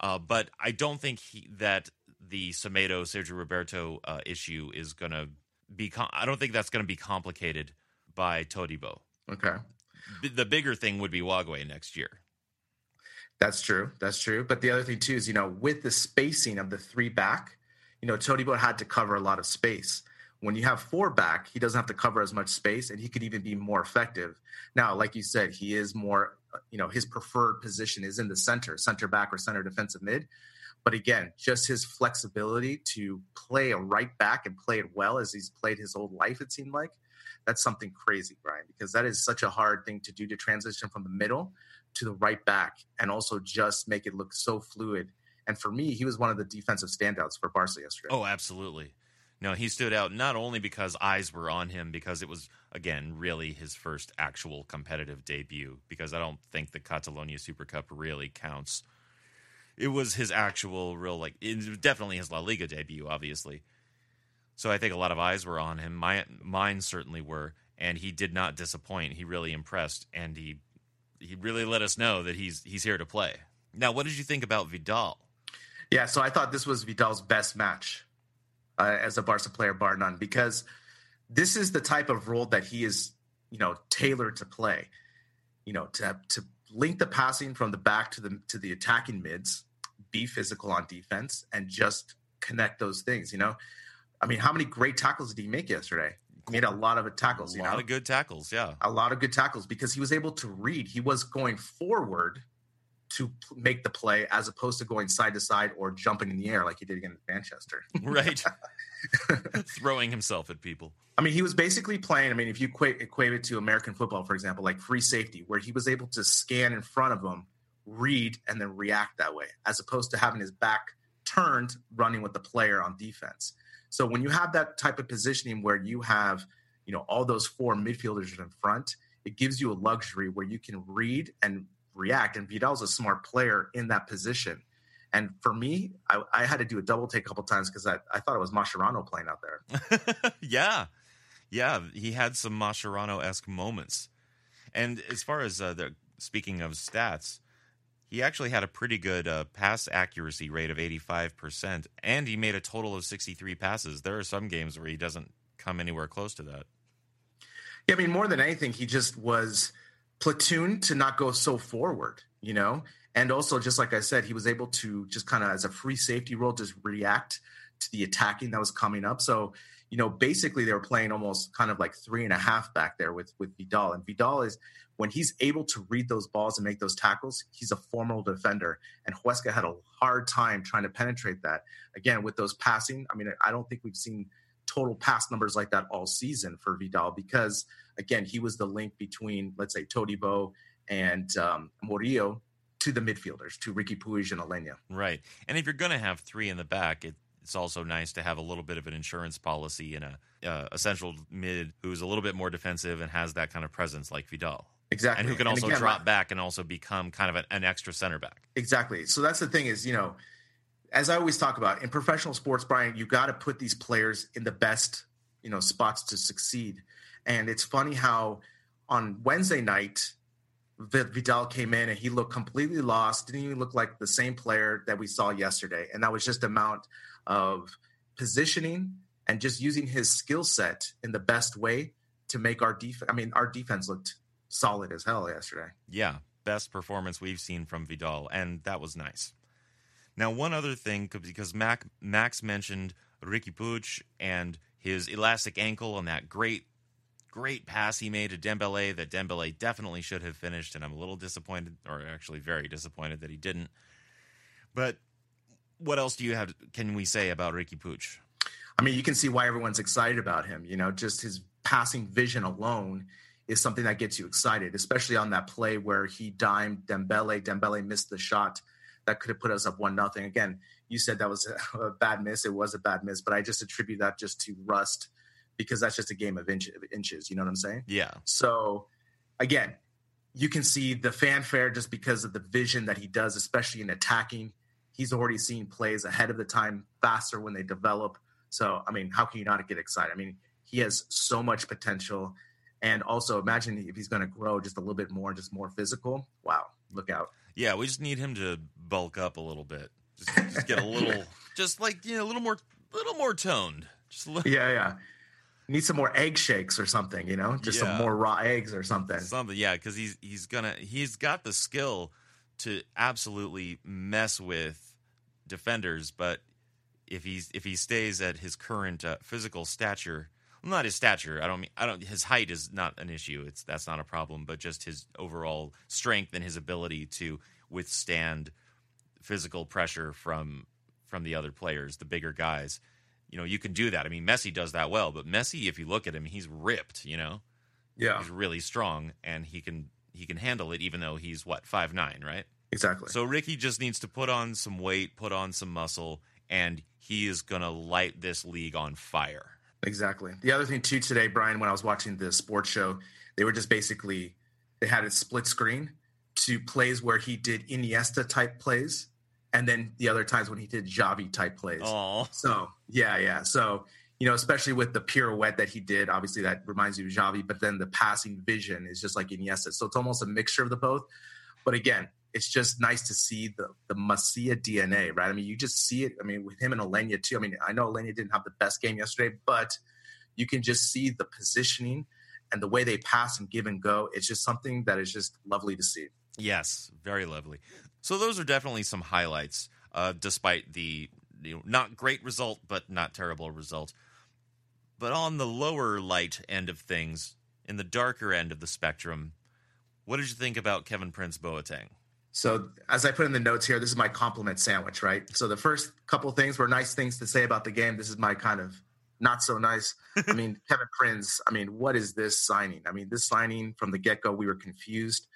Uh, but I don't think he, that the Semedo Sergio Roberto uh, issue is going to be. Com- I don't think that's going to be complicated by Todibo.
Okay.
B- the bigger thing would be Wagué next year.
That's true. That's true. But the other thing too is, you know, with the spacing of the three back, you know, Todibo had to cover a lot of space. When you have four back, he doesn't have to cover as much space, and he could even be more effective. Now, like you said, he is more, you know, his preferred position is in the center, center back or center defensive mid. But again, just his flexibility to play a right back and play it well as he's played his whole life, it seemed like that's something crazy, Brien, because that is such a hard thing to do to transition from the middle to the right back and also just make it look so fluid. And for me, he was one of the defensive standouts for Barca yesterday.
Oh, absolutely. No, he stood out not only because eyes were on him, because it was, again, really his first actual competitive debut, because I don't think the Catalonia Super Cup really counts. It was his actual, real, like, definitely his La Liga debut, obviously. So I think a lot of eyes were on him. My mine certainly were, and he did not disappoint. He really impressed, and he he really let us know that he's he's here to play. Now, what did you think about Vidal?
Yeah, so I thought this was Vidal's best match uh, as a Barca player, bar none, because this is the type of role that he is, you know, tailored to play. You know, to to link the passing from the back to the to the attacking mids, be physical on defense, and just connect those things. You know, I mean, how many great tackles did he make yesterday? Made a lot of tackles.
A
lot
know? of good tackles, yeah.
A lot of good tackles because he was able to read. He was going forward to make the play as opposed to going side to side or jumping in the air like he did against Manchester.
right. Throwing himself at people.
I mean, he was basically playing. I mean, if you equate, equate it to American football, for example, like free safety, where he was able to scan in front of him read and then react that way, as opposed to having his back turned running with the player on defense. So when you have that type of positioning where you have, you know, all those four midfielders in front, it gives you a luxury where you can read and react. And Vidal's a smart player in that position. And for me, I, I had to do a double take a couple times because I, I thought it was Mascherano playing out there.
yeah. Yeah. He had some Mascherano esque moments. And as far as uh, the speaking of stats, he actually had a pretty good uh, pass accuracy rate of 85%, and he made a total of 63 passes. There are some games where he doesn't come anywhere close to that.
Yeah, I mean, more than anything, he just was platoon to not go so forward, you know? And also, just like I said, he was able to just kind of, as a free safety role, just react to the attacking that was coming up. So, you know, basically they were playing almost kind of like three and a half back there with with Vidal. And Vidal is when he's able to read those balls and make those tackles, he's a formidable defender. And Huesca had a hard time trying to penetrate that. Again, with those passing, I mean, I don't think we've seen total pass numbers like that all season for Vidal because, again, he was the link between, let's say, Todibo and um, Murillo to the midfielders, to Ricky Puig and Aleñá.
Right. And if you're going to have three in the back, it, it's also nice to have a little bit of an insurance policy in a, uh, a central mid who's a little bit more defensive and has that kind of presence like Vidal.
Exactly.
And who can also again, drop back and also become kind of an, an extra center back.
Exactly. So that's the thing is, you know, as I always talk about in professional sports, Brien, you got to put these players in the best, you know, spots to succeed. And it's funny how on Wednesday night, Vidal came in and he looked completely lost. Didn't even look like the same player that we saw yesterday. And that was just amount of positioning and just using his skill set in the best way to make our defense. I mean, our defense looked solid as hell yesterday.
Yeah, best performance we've seen from Vidal, and that was nice. Now, one other thing, because Mac, Max mentioned Ricky Puig and his elastic ankle on that great, great pass he made to Dembele that Dembele definitely should have finished, and I'm a little disappointed, or actually very disappointed that he didn't. But what else do you have? Can we say about Ricky Puig?
I mean, you can see why everyone's excited about him. You know, just his passing vision alone is something that gets you excited, especially on that play where he dimed Dembele. Dembele missed the shot that could have put us up one nothing. Again, you said that was a, a, bad miss. It was a bad miss, but I just attribute that just to rust because that's just a game of, inch, of inches. You know what I'm saying?
Yeah.
So again, you can see the fanfare just because of the vision that he does, especially in attacking. He's already seen plays ahead of the time, faster when they develop. So, I mean, how can you not get excited? I mean, he has so much potential. And also, imagine if he's going to grow just a little bit more, just more physical. Wow, look out.
Yeah, we just need him to bulk up a little bit. Just, just get a little, just like you know, a little more, little more toned. Just a
little... yeah, yeah. Need some more egg shakes or something, you know, just yeah. some more raw eggs or something.
Something, yeah, because he's he's gonna he's got the skill to absolutely mess with defenders, but if he's if he stays at his current uh, physical stature, not his stature. I don't mean I don't. His height is not an issue. It's that's not a problem. But just his overall strength and his ability to withstand physical pressure from from the other players, the bigger guys. You know, you can do that. I mean, Messi does that well. But Messi, if you look at him, he's ripped. You know,
yeah,
he's really strong and he can he can handle it. Even though he's what five nine, right?
Exactly.
So Ricky just needs to put on some weight, put on some muscle, and he is going to light this league on fire.
Exactly. The other thing too today, Brien, when I was watching the sports show, they were just basically they had a split screen to plays where he did Iniesta type plays, and then the other times when he did Xavi type plays.
Oh,
so yeah, yeah. So you know, especially with the pirouette that he did, obviously that reminds you of Xavi, but then the passing vision is just like Iniesta. So it's almost a mixture of the both. But again, it's just nice to see the the Masia DNA, right? I mean, you just see it. I mean, with him and Aleñá too. I mean, I know Aleñá didn't have the best game yesterday, but you can just see the positioning and the way they pass and give and go. It's just something that is just lovely to see.
Yes, very lovely. So those are definitely some highlights, uh, despite the you know, not great result, but not terrible result. But on the lower light end of things, in the darker end of the spectrum, what did you think about Kevin Prince Boateng?
So as I put in the notes here, this is my compliment sandwich, right? So the first couple things were nice things to say about the game. This is my kind of not so nice. I mean, Kevin Prince, I mean, what is this signing? I mean, this signing from the get go, we were confused.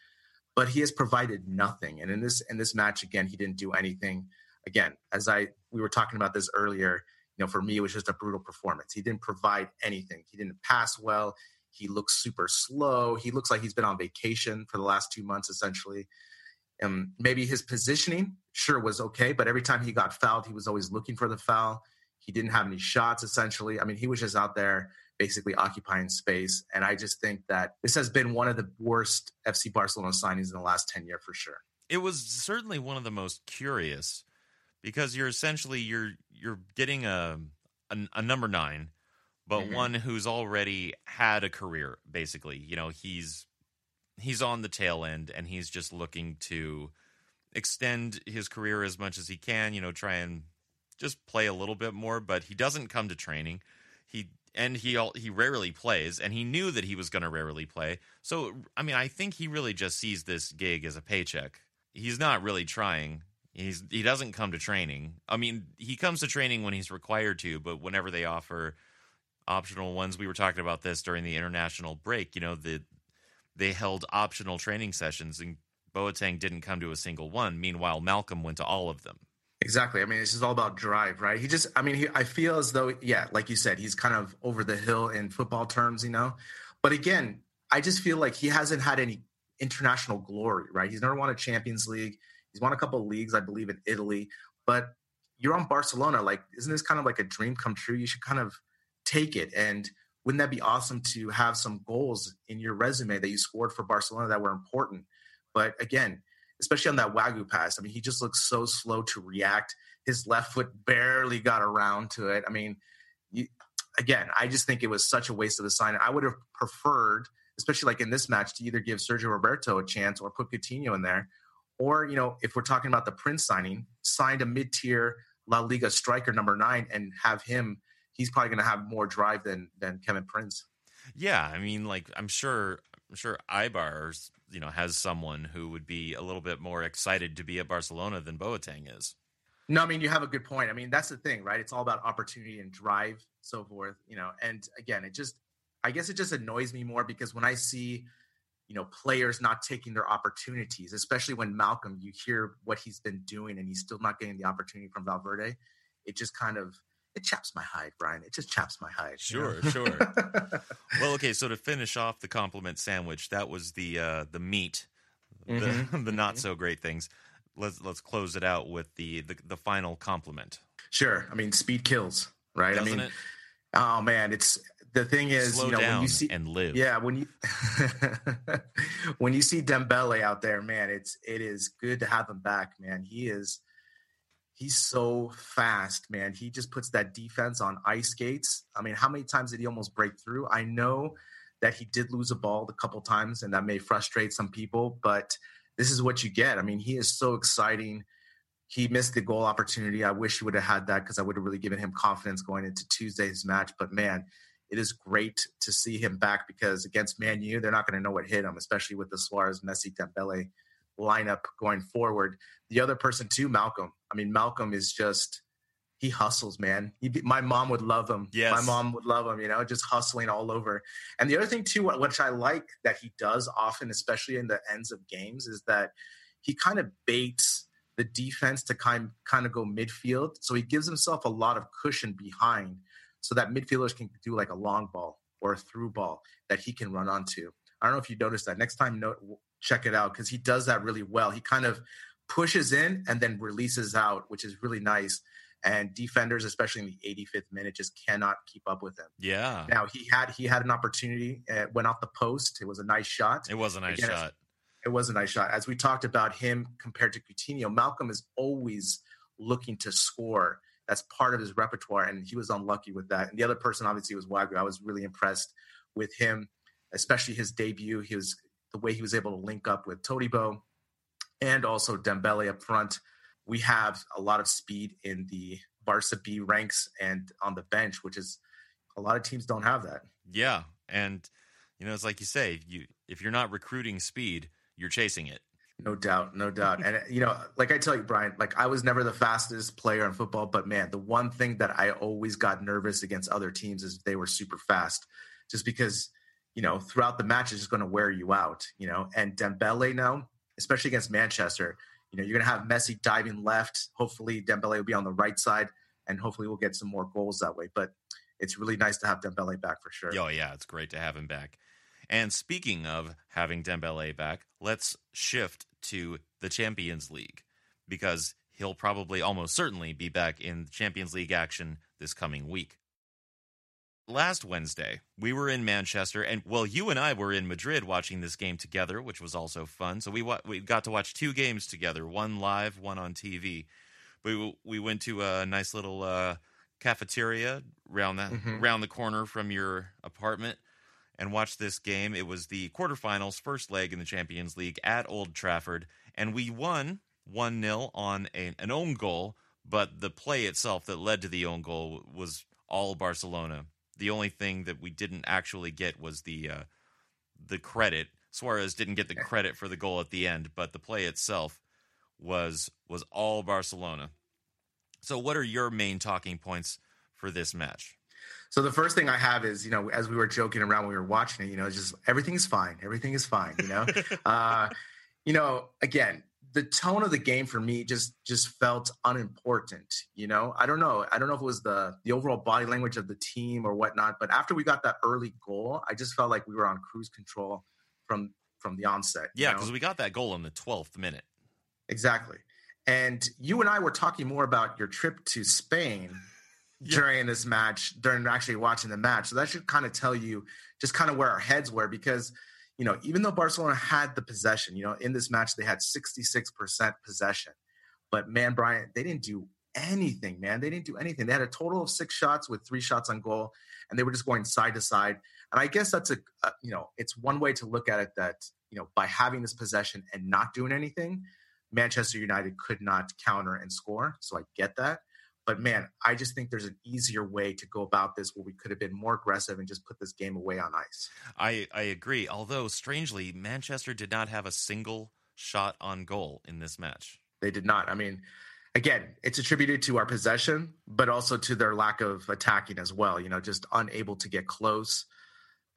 but he has provided nothing. And in this in this match again, he didn't do anything. Again, as I we were talking about this earlier, you know, for me it was just a brutal performance. He didn't provide anything. He didn't pass well. He looks super slow. He looks like he's been on vacation for the last two months, essentially. Um, maybe his positioning sure was okay, but every time he got fouled, he was always looking for the foul. He didn't have any shots, essentially. I mean, he was just out there basically occupying space. And I just think that this has been one of the worst FC Barcelona signings in the last 10 years for sure.
It was certainly one of the most curious because you're essentially you're you're getting a a, a number 9 but mm-hmm. one who's already had a career basically. You know, he's he's on the tail end and he's just looking to extend his career as much as he can, you know, try and just play a little bit more, but he doesn't come to training. He and he he rarely plays and he knew that he was going to rarely play. So I mean, I think he really just sees this gig as a paycheck. He's not really trying. He's he doesn't come to training. I mean, he comes to training when he's required to, but whenever they offer optional ones, we were talking about this during the international break, you know, the they held optional training sessions and Boateng didn't come to a single one. Meanwhile, Malcom went to all of them.
Exactly. I mean, this is all about drive, right? He just, I mean, he, I feel as though, yeah, like you said, he's kind of over the hill in football terms, you know? But again, I just feel like he hasn't had any international glory, right? He's never won a Champions League. He's won a couple of leagues, I believe, in Italy. But you're on Barcelona. Like, isn't this kind of like a dream come true? You should kind of take it. And wouldn't that be awesome to have some goals in your resume that you scored for Barcelona that were important? But again, especially on that Wagué pass. I mean, he just looks so slow to react. His left foot barely got around to it. I mean, you, again, I just think it was such a waste of the sign. I would have preferred, especially like in this match, to either give Sergio Roberto a chance or put Coutinho in there. Or, you know, if we're talking about the Prince signing, signed a mid tier La Liga striker number nine and have him, he's probably going to have more drive than than Kevin Prince.
Yeah, I mean, like I'm sure I'm sure Eibar's you know has someone who would be a little bit more excited to be at Barcelona than Boateng is.
No, I mean you have a good point. I mean that's the thing, right? It's all about opportunity and drive, so forth. You know, and again, it just I guess it just annoys me more because when I see you know players not taking their opportunities, especially when Malcom, you hear what he's been doing and he's still not getting the opportunity from Valverde. It just kind of it chaps my hide, Brien. It just chaps my hide.
Sure, you know? sure. well, okay. So to finish off the compliment sandwich, that was the uh, the meat, mm-hmm. the, the not so great things. Let's let's close it out with the the, the final compliment.
Sure. I mean, speed kills, right?
Doesn't
I mean,
it?
oh man, it's the thing is,
Slow
you know, when you see
and live.
Yeah, when you when you see Dembele out there, man, it's it is good to have him back, man. He is he's so fast, man. He just puts that defense on ice skates. I mean, how many times did he almost break through? I know that he did lose a ball a couple times, and that may frustrate some people, but this is what you get. I mean, he is so exciting. He missed the goal opportunity. I wish he would have had that because I would have really given him confidence going into Tuesday's match. But man, it is great to see him back because against Man U, they're not going to know what hit him, especially with the Suarez, Messi, Dembele lineup going forward. The other person too, Malcom. I mean, Malcom is just he hustles, man. He, my mom would love him.
Yes.
my mom would love him. You know, just hustling all over. And the other thing too, which I like that he does often, especially in the ends of games, is that he kind of baits the defense to kind kind of go midfield. So he gives himself a lot of cushion behind, so that midfielders can do like a long ball or a through ball that he can run onto. I don't know if you noticed that. Next time, note, check it out because he does that really well. He kind of pushes in and then releases out, which is really nice. And defenders, especially in the 85th minute, just cannot keep up with him.
Yeah.
Now he had he had an opportunity. It went off the post. It was a nice shot.
It was a nice
Again,
shot.
It was a nice shot. As we talked about him compared to Coutinho, Malcom is always looking to score. That's part of his repertoire, and he was unlucky with that. And the other person, obviously, was Wagué. I was really impressed with him, especially his debut. He was the way he was able to link up with Todibo and also Dembele up front. We have a lot of speed in the Barca B ranks and on the bench, which is a lot of teams don't have that.
Yeah, and you know it's like you say, you if you're not recruiting speed, you're chasing it.
No doubt, no doubt. And you know, like I tell you, Brien, like I was never the fastest player in football, but man, the one thing that I always got nervous against other teams is they were super fast, just because you know throughout the match is just going to wear you out. You know, and Dembele now especially against Manchester. You know, you're going to have Messi diving left. Hopefully, Dembele will be on the right side, and hopefully, we'll get some more goals that way. But it's really nice to have Dembele back for sure.
Oh yeah, it's great to have him back. And speaking of having Dembele back, let's shift to the Champions League because he'll probably almost certainly be back in Champions League action this coming week. Last Wednesday, we were in Manchester, and well, you and I were in Madrid watching this game together, which was also fun. So we wa- we got to watch two games together, one live, one on TV. We we went to a nice little uh, cafeteria around the
Mhm.
around the corner from your apartment and watched this game. It was the quarterfinals, first leg in the Champions League at Old Trafford, and we won 1 0 on a, an own goal, but the play itself that led to the own goal was all Barcelona. The only thing that we didn't actually get was the uh, the credit. Suarez didn't get the credit for the goal at the end, but the play itself was was all Barcelona. So, what are your main talking points for this match?
So the first thing I have is, you know, as we were joking around when we were watching it, you know, it's just everything is fine. Everything is fine, you know. uh, you know, again, the tone of the game for me just just felt unimportant, you know. I don't know. I don't know if it was the the overall body language of the team or whatnot, but after we got that early goal, I just felt like we were on cruise control from from the onset.
Yeah, because we got that goal in the twelfth minute.
Exactly. And you and I were talking more about your trip to Spain
Yeah.
during this match, during actually watching the match. So that should kind of tell you just kind of where our heads were because, you know, even though Barcelona had the possession, you know, in this match they had 66% possession. But man, Brien, they didn't do anything, man. They didn't do anything. They had a total of six shots with three shots on goal, and they were just going side to side. And I guess that's a, a you know, it's one way to look at it that, you know, by having this possession and not doing anything, Manchester United could not counter and score. So I get that. But man, I just think there's an easier way to go about this where we could have been more aggressive and just put this game away on ice.
I, I agree. Although, strangely, Manchester did not have a single shot on goal in this match.
They did not. I mean, again, it's attributed to our possession, but also to their lack of attacking as well, you know, just unable to get close.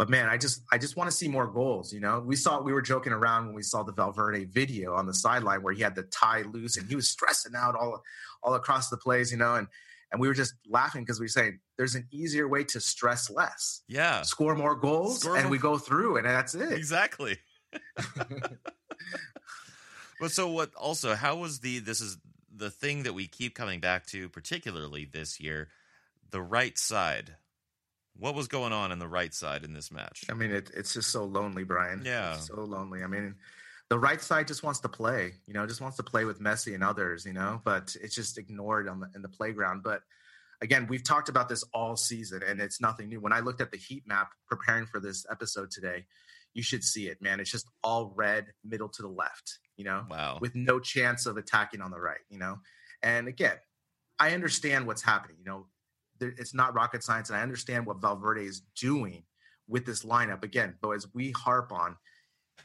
But man, I just I just want to see more goals, you know. We saw we were joking around when we saw the Valverde video on the sideline where he had the tie loose and he was stressing out all all across the plays, you know, and and we were just laughing because we were saying there's an easier way to stress less.
Yeah,
Score more goals
Score
and
more-
we go through and that's it.
exactly. but so what? Also, how was the? This is the thing that we keep coming back to, particularly this year. The right side. What was going on in the right side in this match?
I mean, it, it's just so lonely, Brien.
Yeah.
It's so lonely. I mean, the right side just wants to play, you know, just wants to play with Messi and others, you know, but it's just ignored on the, in the playground. But again, we've talked about this all season, and it's nothing new. When I looked at the heat map preparing for this episode today, you should see it, man. It's just all red, middle to the left, you know,
Wow.
with no chance of attacking on the right, you know. And again, I understand what's happening, you know. It's not rocket science, and I understand what Valverde is doing with this lineup again. But as we harp on,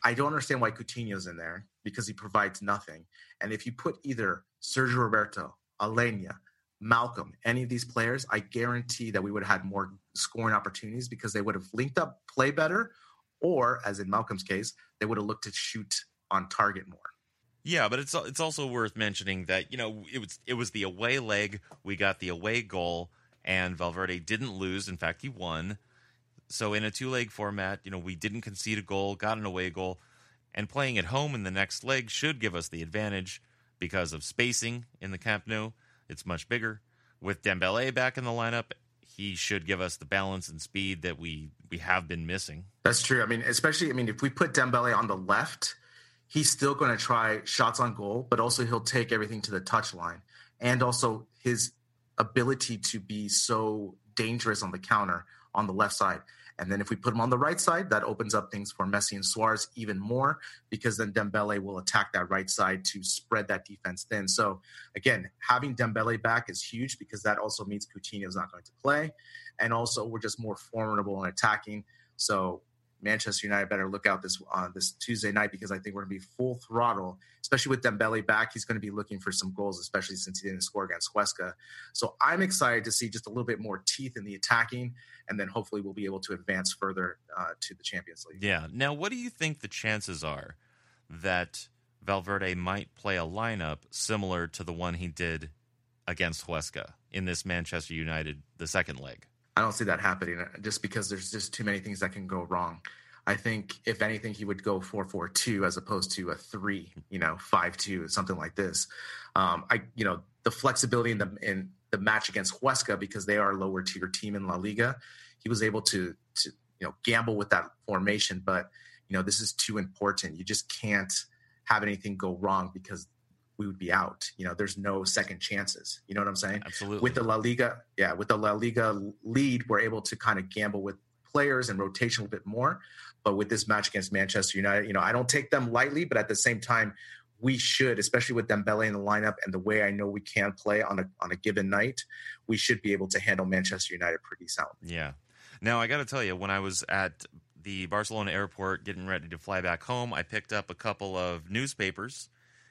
I don't understand why Coutinho's in there because he provides nothing. And if you put either Sergio Roberto, Aleñá, Malcom, any of these players, I guarantee that we would have had more scoring opportunities because they would have linked up, play better, or as in Malcom's case, they would have looked to shoot on target more.
Yeah, but it's it's also worth mentioning that you know it was it was the away leg. We got the away goal, and Valverde didn't lose. In fact, he won. So in a two leg format, you know we didn't concede a goal, got an away goal, and playing at home in the next leg should give us the advantage because of spacing in the Camp Nou. It's much bigger. With Dembele back in the lineup, he should give us the balance and speed that we we have been missing.
That's true. I mean, especially, I mean, if we put Dembele on the left, he's still going to try shots on goal, but also he'll take everything to the touch line. And also his ability to be so dangerous on the counter on the left side. And then if we put him on the right side, that opens up things for Messi and Suarez even more because then Dembele will attack that right side to spread that defense thin. So again, having Dembele back is huge because that also means Coutinho is not going to play. And also we're just more formidable in attacking. So Manchester United better look out this on this Tuesday night because I think we're going to be full throttle, especially with Dembele back. He's going to be looking for some goals, especially since he didn't score against Huesca. So I'm excited to see just a little bit more teeth in the attacking, and then hopefully we'll be able to advance further uh, to the Champions League.
Yeah. Now, what do you think the chances are that Valverde might play a lineup similar to the one he did against Huesca in this Manchester United, the second leg.
I don't see that happening uh, just because there's just too many things that can go wrong. I think if anything, he would go four four two as opposed to a three, you know, five two, something like this. Um, I, you know, the flexibility in the in the match against Huesca because they are a lower tier team in La Liga. He was able to to you know gamble with that formation, but you know this is too important. You just can't have anything go wrong because we would be out. You know, there's no second chances. You know what I'm saying?
Absolutely.
With the La Liga, yeah, with the La Liga lead, we're able to kind of gamble with players and rotation a bit more. But with this match against Manchester United, you know, I don't take them lightly, but at the same time, we should, especially with Dembele in the lineup and the way I know we can play on a on a given night, we should be able to handle Manchester United pretty soundly.
Yeah. Now I got to tell you, when I was at the Barcelona airport getting ready to fly back home, I picked up a couple of newspapers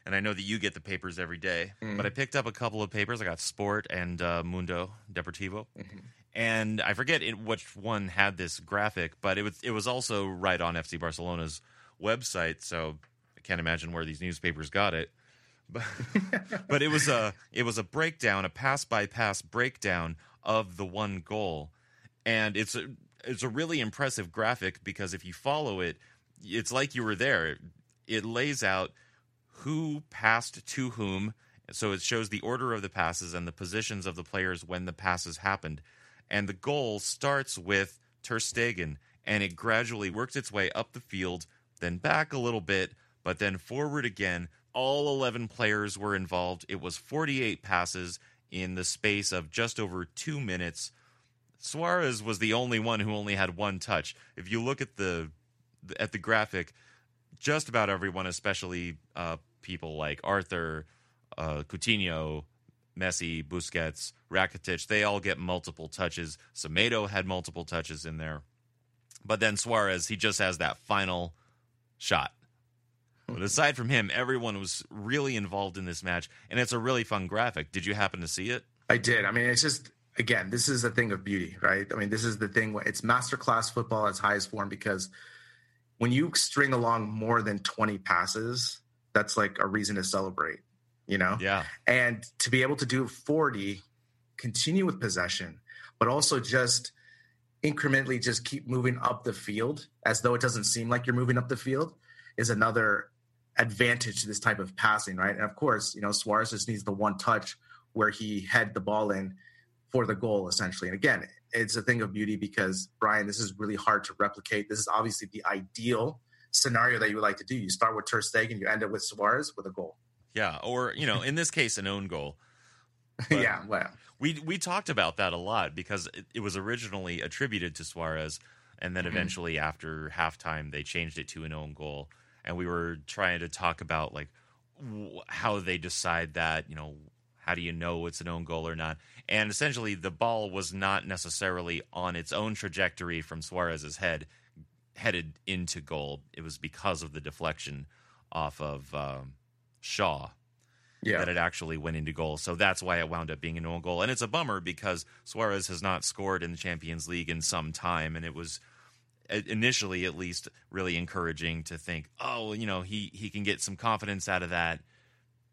and I know that you get the papers every day, mm. but I picked up a couple of papers. I got Sport and uh, Mundo Deportivo, mm-hmm. and I forget it, which one had this graphic, but it was it was also right on FC Barcelona's website, so I can't imagine where these newspapers got it. But, but it was a it was a breakdown, a pass by pass breakdown of the one goal, and it's a it's a really impressive graphic because if you follow it, it's like you were there. It lays out who passed to whom. So it shows the order of the passes and the positions of the players when the passes happened. And the goal starts with Ter Stegen, and it gradually works its way up the field, then back a little bit, but then forward again. All 11 players were involved. It was 48 passes in the space of just over two minutes. Suarez was the only one who only had one touch. If you look at the at the graphic, just about everyone, especially uh, people like Arthur, uh, Coutinho, Messi, Busquets, Rakitic, they all get multiple touches. Semedo had multiple touches in there. But then Suarez, he just has that final shot. But aside from him, everyone was really involved in this match, and it's a really fun graphic. Did you happen to see it?
I did. I mean, it's just again, this is a thing of beauty, right? I mean, this is the thing. It's masterclass football at its highest form because when you string along more than 20 passes, that's like a reason to celebrate, you know?
Yeah.
And to be able to do 40, continue with possession, but also just incrementally just keep moving up the field as though it doesn't seem like you're moving up the field is another advantage to this type of passing, right? And of course, you know, Suarez just needs the one touch where he head the ball in for the goal essentially. And again, it's a thing of beauty because Brien, this is really hard to replicate. This is obviously the ideal scenario that you would like to do. You start with Ter Stegen, you end up with Suarez with a goal.
Yeah, or you know, in this case, an own goal.
yeah, well,
we we talked about that a lot because it, it was originally attributed to Suarez, and then mm-hmm. eventually after halftime they changed it to an own goal, and we were trying to talk about like w- how they decide that. You know, how do you know it's an own goal or not? And essentially, the ball was not necessarily on its own trajectory from Suarez's head headed into goal. It was because of the deflection off of um, Shaw yeah. that it actually went into goal. So that's why it wound up being an own goal. And it's a bummer because Suarez has not scored in the Champions League in some time, and it was initially at least really encouraging to think, oh, you know, he he can get some confidence out of that.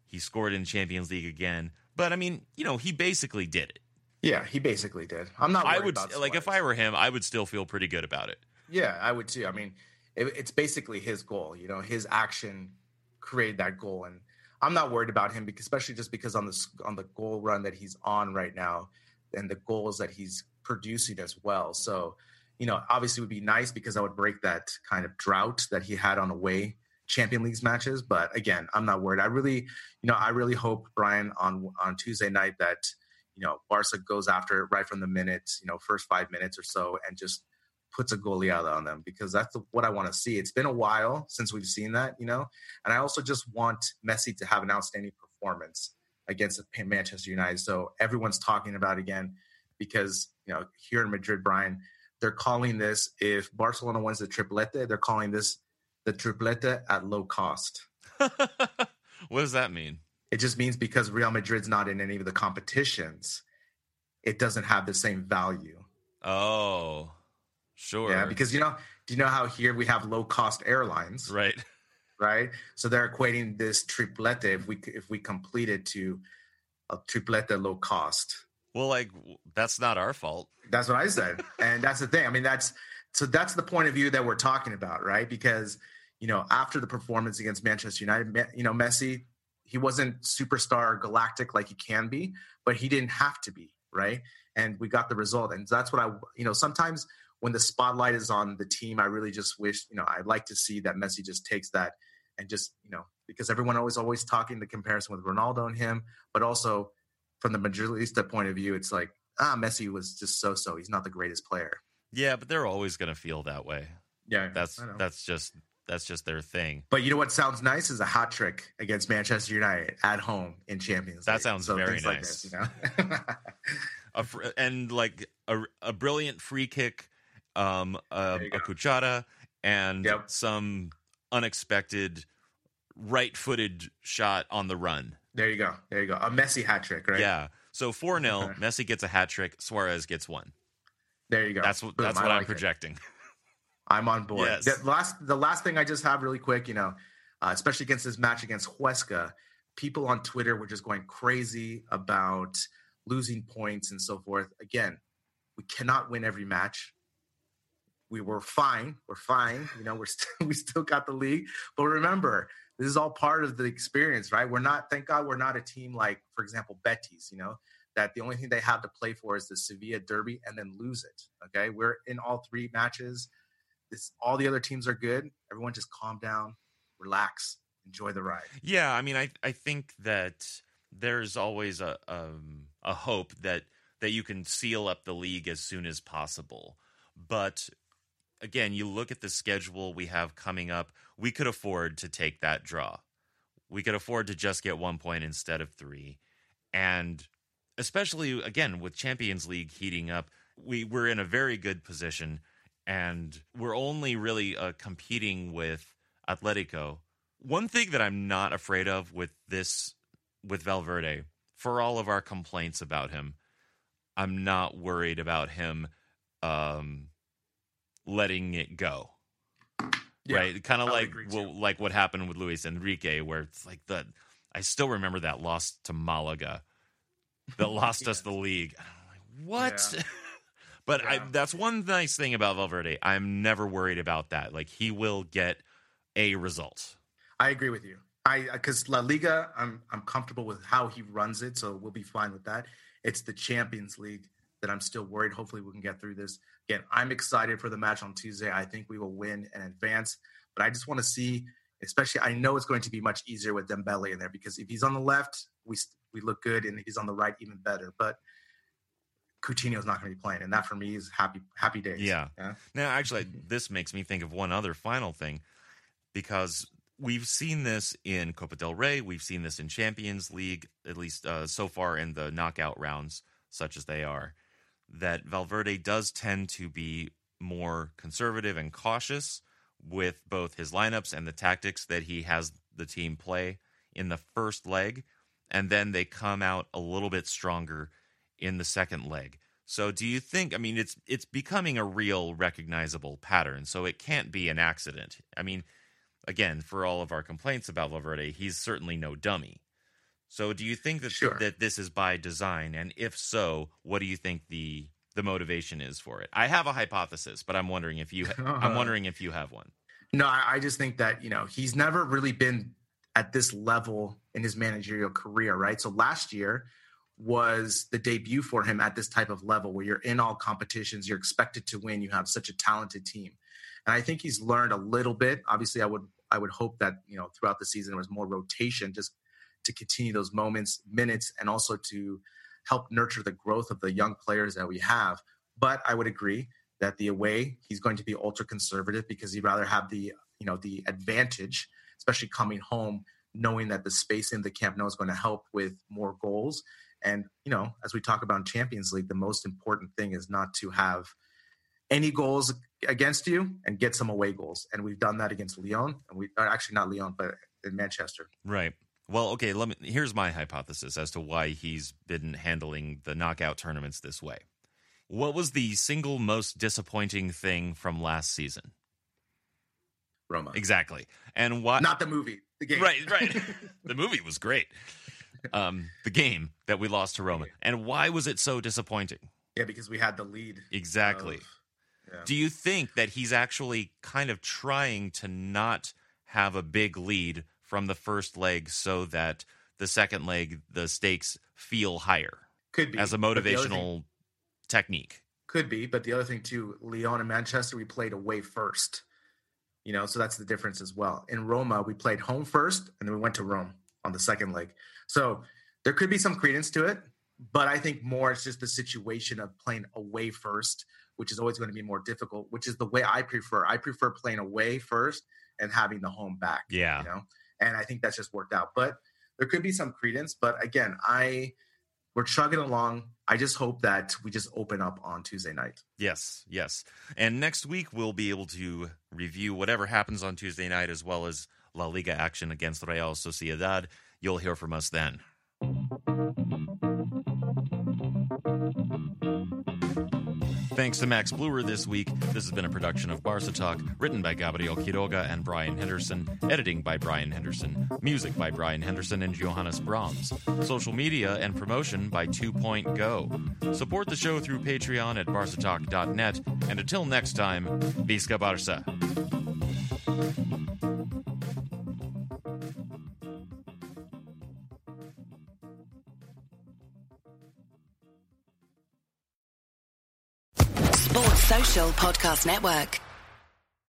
He scored in Champions League again. But I mean, you know, he basically did it.
Yeah, he basically did. I'm not. I
would like if I were him, I would still feel pretty good about it.
Yeah, I would too. I mean, it, it's basically his goal. You know, his action created that goal, and I'm not worried about him because, especially just because on the on the goal run that he's on right now, and the goals that he's producing as well. So, you know, obviously would be nice because I would break that kind of drought that he had on away Champion Leagues matches. But again, I'm not worried. I really, you know, I really hope Brien on on Tuesday night that you know Barca goes after it right from the minutes, you know, first five minutes or so, and just puts a goleada on them because that's the, what I want to see. It's been a while since we've seen that, you know, and I also just want Messi to have an outstanding performance against Manchester United. So everyone's talking about again because you know here in Madrid, Brien, they're calling this if Barcelona wins the triplete, they're calling this the triplete at low cost.
what does that mean?
It just means because Real Madrid's not in any of the competitions, it doesn't have the same value.
Oh. Sure.
Yeah, because you know, do you know how here we have low cost airlines?
Right.
right? So they're equating this triplete if we if we complete it to a triplete low cost.
Well, like that's not our fault.
That's what I said, and that's the thing. I mean, that's so that's the point of view that we're talking about, right? Because you know, after the performance against Manchester United, you know, Messi, he wasn't superstar galactic like he can be, but he didn't have to be, right? And we got the result, and that's what I, you know, sometimes when the spotlight is on the team, I really just wish, you know, I'd like to see that Messi just takes that and just, you know, because everyone always always talking the comparison with Ronaldo and him, but also from the Madridista point of view, it's like ah, Messi was just so so. He's not the greatest player.
Yeah, but they're always going to feel that way.
Yeah,
that's that's just that's just their thing.
But you know what sounds nice is a hat trick against Manchester United at home in Champions.
That sounds so very nice. Like this, you know? a, and like a, a brilliant free kick, um, a, a cuchara, and yep. some unexpected right-footed shot on the run.
There you go. There you go. A Messi hat trick, right?
Yeah. So 4 0, Messi gets a hat trick, Suarez gets one.
There you go.
That's what that's what like I'm projecting. It.
I'm on board. Yes. The last the last thing I just have really quick, you know, uh, especially against this match against Huesca, people on Twitter were just going crazy about losing points and so forth. Again, we cannot win every match. We were fine. We're fine. You know, we're still we still got the league. But remember, this is all part of the experience, right? We're not, thank God, we're not a team like, for example, Betis. You know, that the only thing they have to play for is the Sevilla Derby and then lose it. Okay, we're in all three matches. This all the other teams are good. Everyone just calm down, relax, enjoy the ride.
Yeah, I mean, I I think that there's always a um, a hope that that you can seal up the league as soon as possible, but again, you look at the schedule we have coming up, we could afford to take that draw. We could afford to just get one point instead of three. And especially, again, with Champions League heating up, we, we're in a very good position. And we're only really uh, competing with Atletico. One thing that I'm not afraid of with this, with Valverde, for all of our complaints about him, I'm not worried about him um, letting it go. Yeah, right, kind of like well, like what happened with Luis Enrique, where it's like the I still remember that loss to Malaga, that lost us the league. Like, what? Yeah. but yeah. I, that's one nice thing about Valverde. I'm never worried about that. Like he will get a result.
I agree with you. I because La Liga, I'm I'm comfortable with how he runs it, so we'll be fine with that. It's the Champions League that I'm still worried. Hopefully, we can get through this. Again, I'm excited for the match on Tuesday. I think we will win and advance, but I just want to see, especially, I know it's going to be much easier with Dembele in there because if he's on the left, we we look good, and if he's on the right, even better. But Coutinho's not going to be playing, and that for me is happy happy days.
Yeah. yeah? Now, actually, this makes me think of one other final thing because we've seen this in Copa del Rey, we've seen this in Champions League, at least uh, so far in the knockout rounds, such as they are that Valverde does tend to be more conservative and cautious with both his lineups and the tactics that he has the team play in the first leg, and then they come out a little bit stronger in the second leg. So do you think I mean it's it's becoming a real recognizable pattern, so it can't be an accident. I mean, again, for all of our complaints about Valverde, he's certainly no dummy. So do you think that sure. that this is by design and if so, what do you think the the motivation is for it? I have a hypothesis, but I'm wondering if you I'm wondering if you have one.
No, I just think that, you know, he's never really been at this level in his managerial career, right? So last year was the debut for him at this type of level where you're in all competitions, you're expected to win, you have such a talented team. And I think he's learned a little bit. Obviously, I would I would hope that, you know, throughout the season there was more rotation just to continue those moments, minutes, and also to help nurture the growth of the young players that we have. But I would agree that the away he's going to be ultra conservative because he'd rather have the you know the advantage, especially coming home, knowing that the space in the Camp Nou is going to help with more goals. And you know, as we talk about Champions League, the most important thing is not to have any goals against you and get some away goals. And we've done that against Lyon, and we are actually not Lyon, but in Manchester.
Right. Well, okay, let me here's my hypothesis as to why he's been handling the knockout tournaments this way. What was the single most disappointing thing from last season?
Roma.
Exactly. And why?
Not the movie, the game.
Right, right. the movie was great. Um, the game that we lost to Roma. And why was it so disappointing?
Yeah, because we had the lead.
Exactly.
of- yeah.
Do you think that he's actually kind of trying to not have a big lead from the first leg so that the second leg, the stakes feel higher
Could be
as a
other thing-
motivational technique?
Could be, but the other thing too, Lyon and Manchester, we played away first. You know, so that's the difference as well. In Roma, we played home first, and then we went to Rome on the second leg. So there could be some credence to it, but I think more it's just the situation of playing away first, which is always going to be more difficult. Which is the way I prefer. I prefer playing away first and having the home back.
Yeah.
you know, and I think that's just worked out. But there could be some credence. But again, I we're chugging along. I just hope that we just open up on Tuesday night.
Yes, yes. And next week we'll be able to review whatever happens on Tuesday night as well as La Liga action against Real Sociedad. You'll hear from us then. Thanks to Max Bluer this week. This has been a production of Barca Talk, written by Gabriel Quiroga and Brien Henderson, editing by Brien Henderson, music by Brien Henderson and Johannes Brahms, social media and promotion by Two Point Go. Support the show through Patreon at barcatalk.net, and until next time, Visca Barca.
Podcast Network.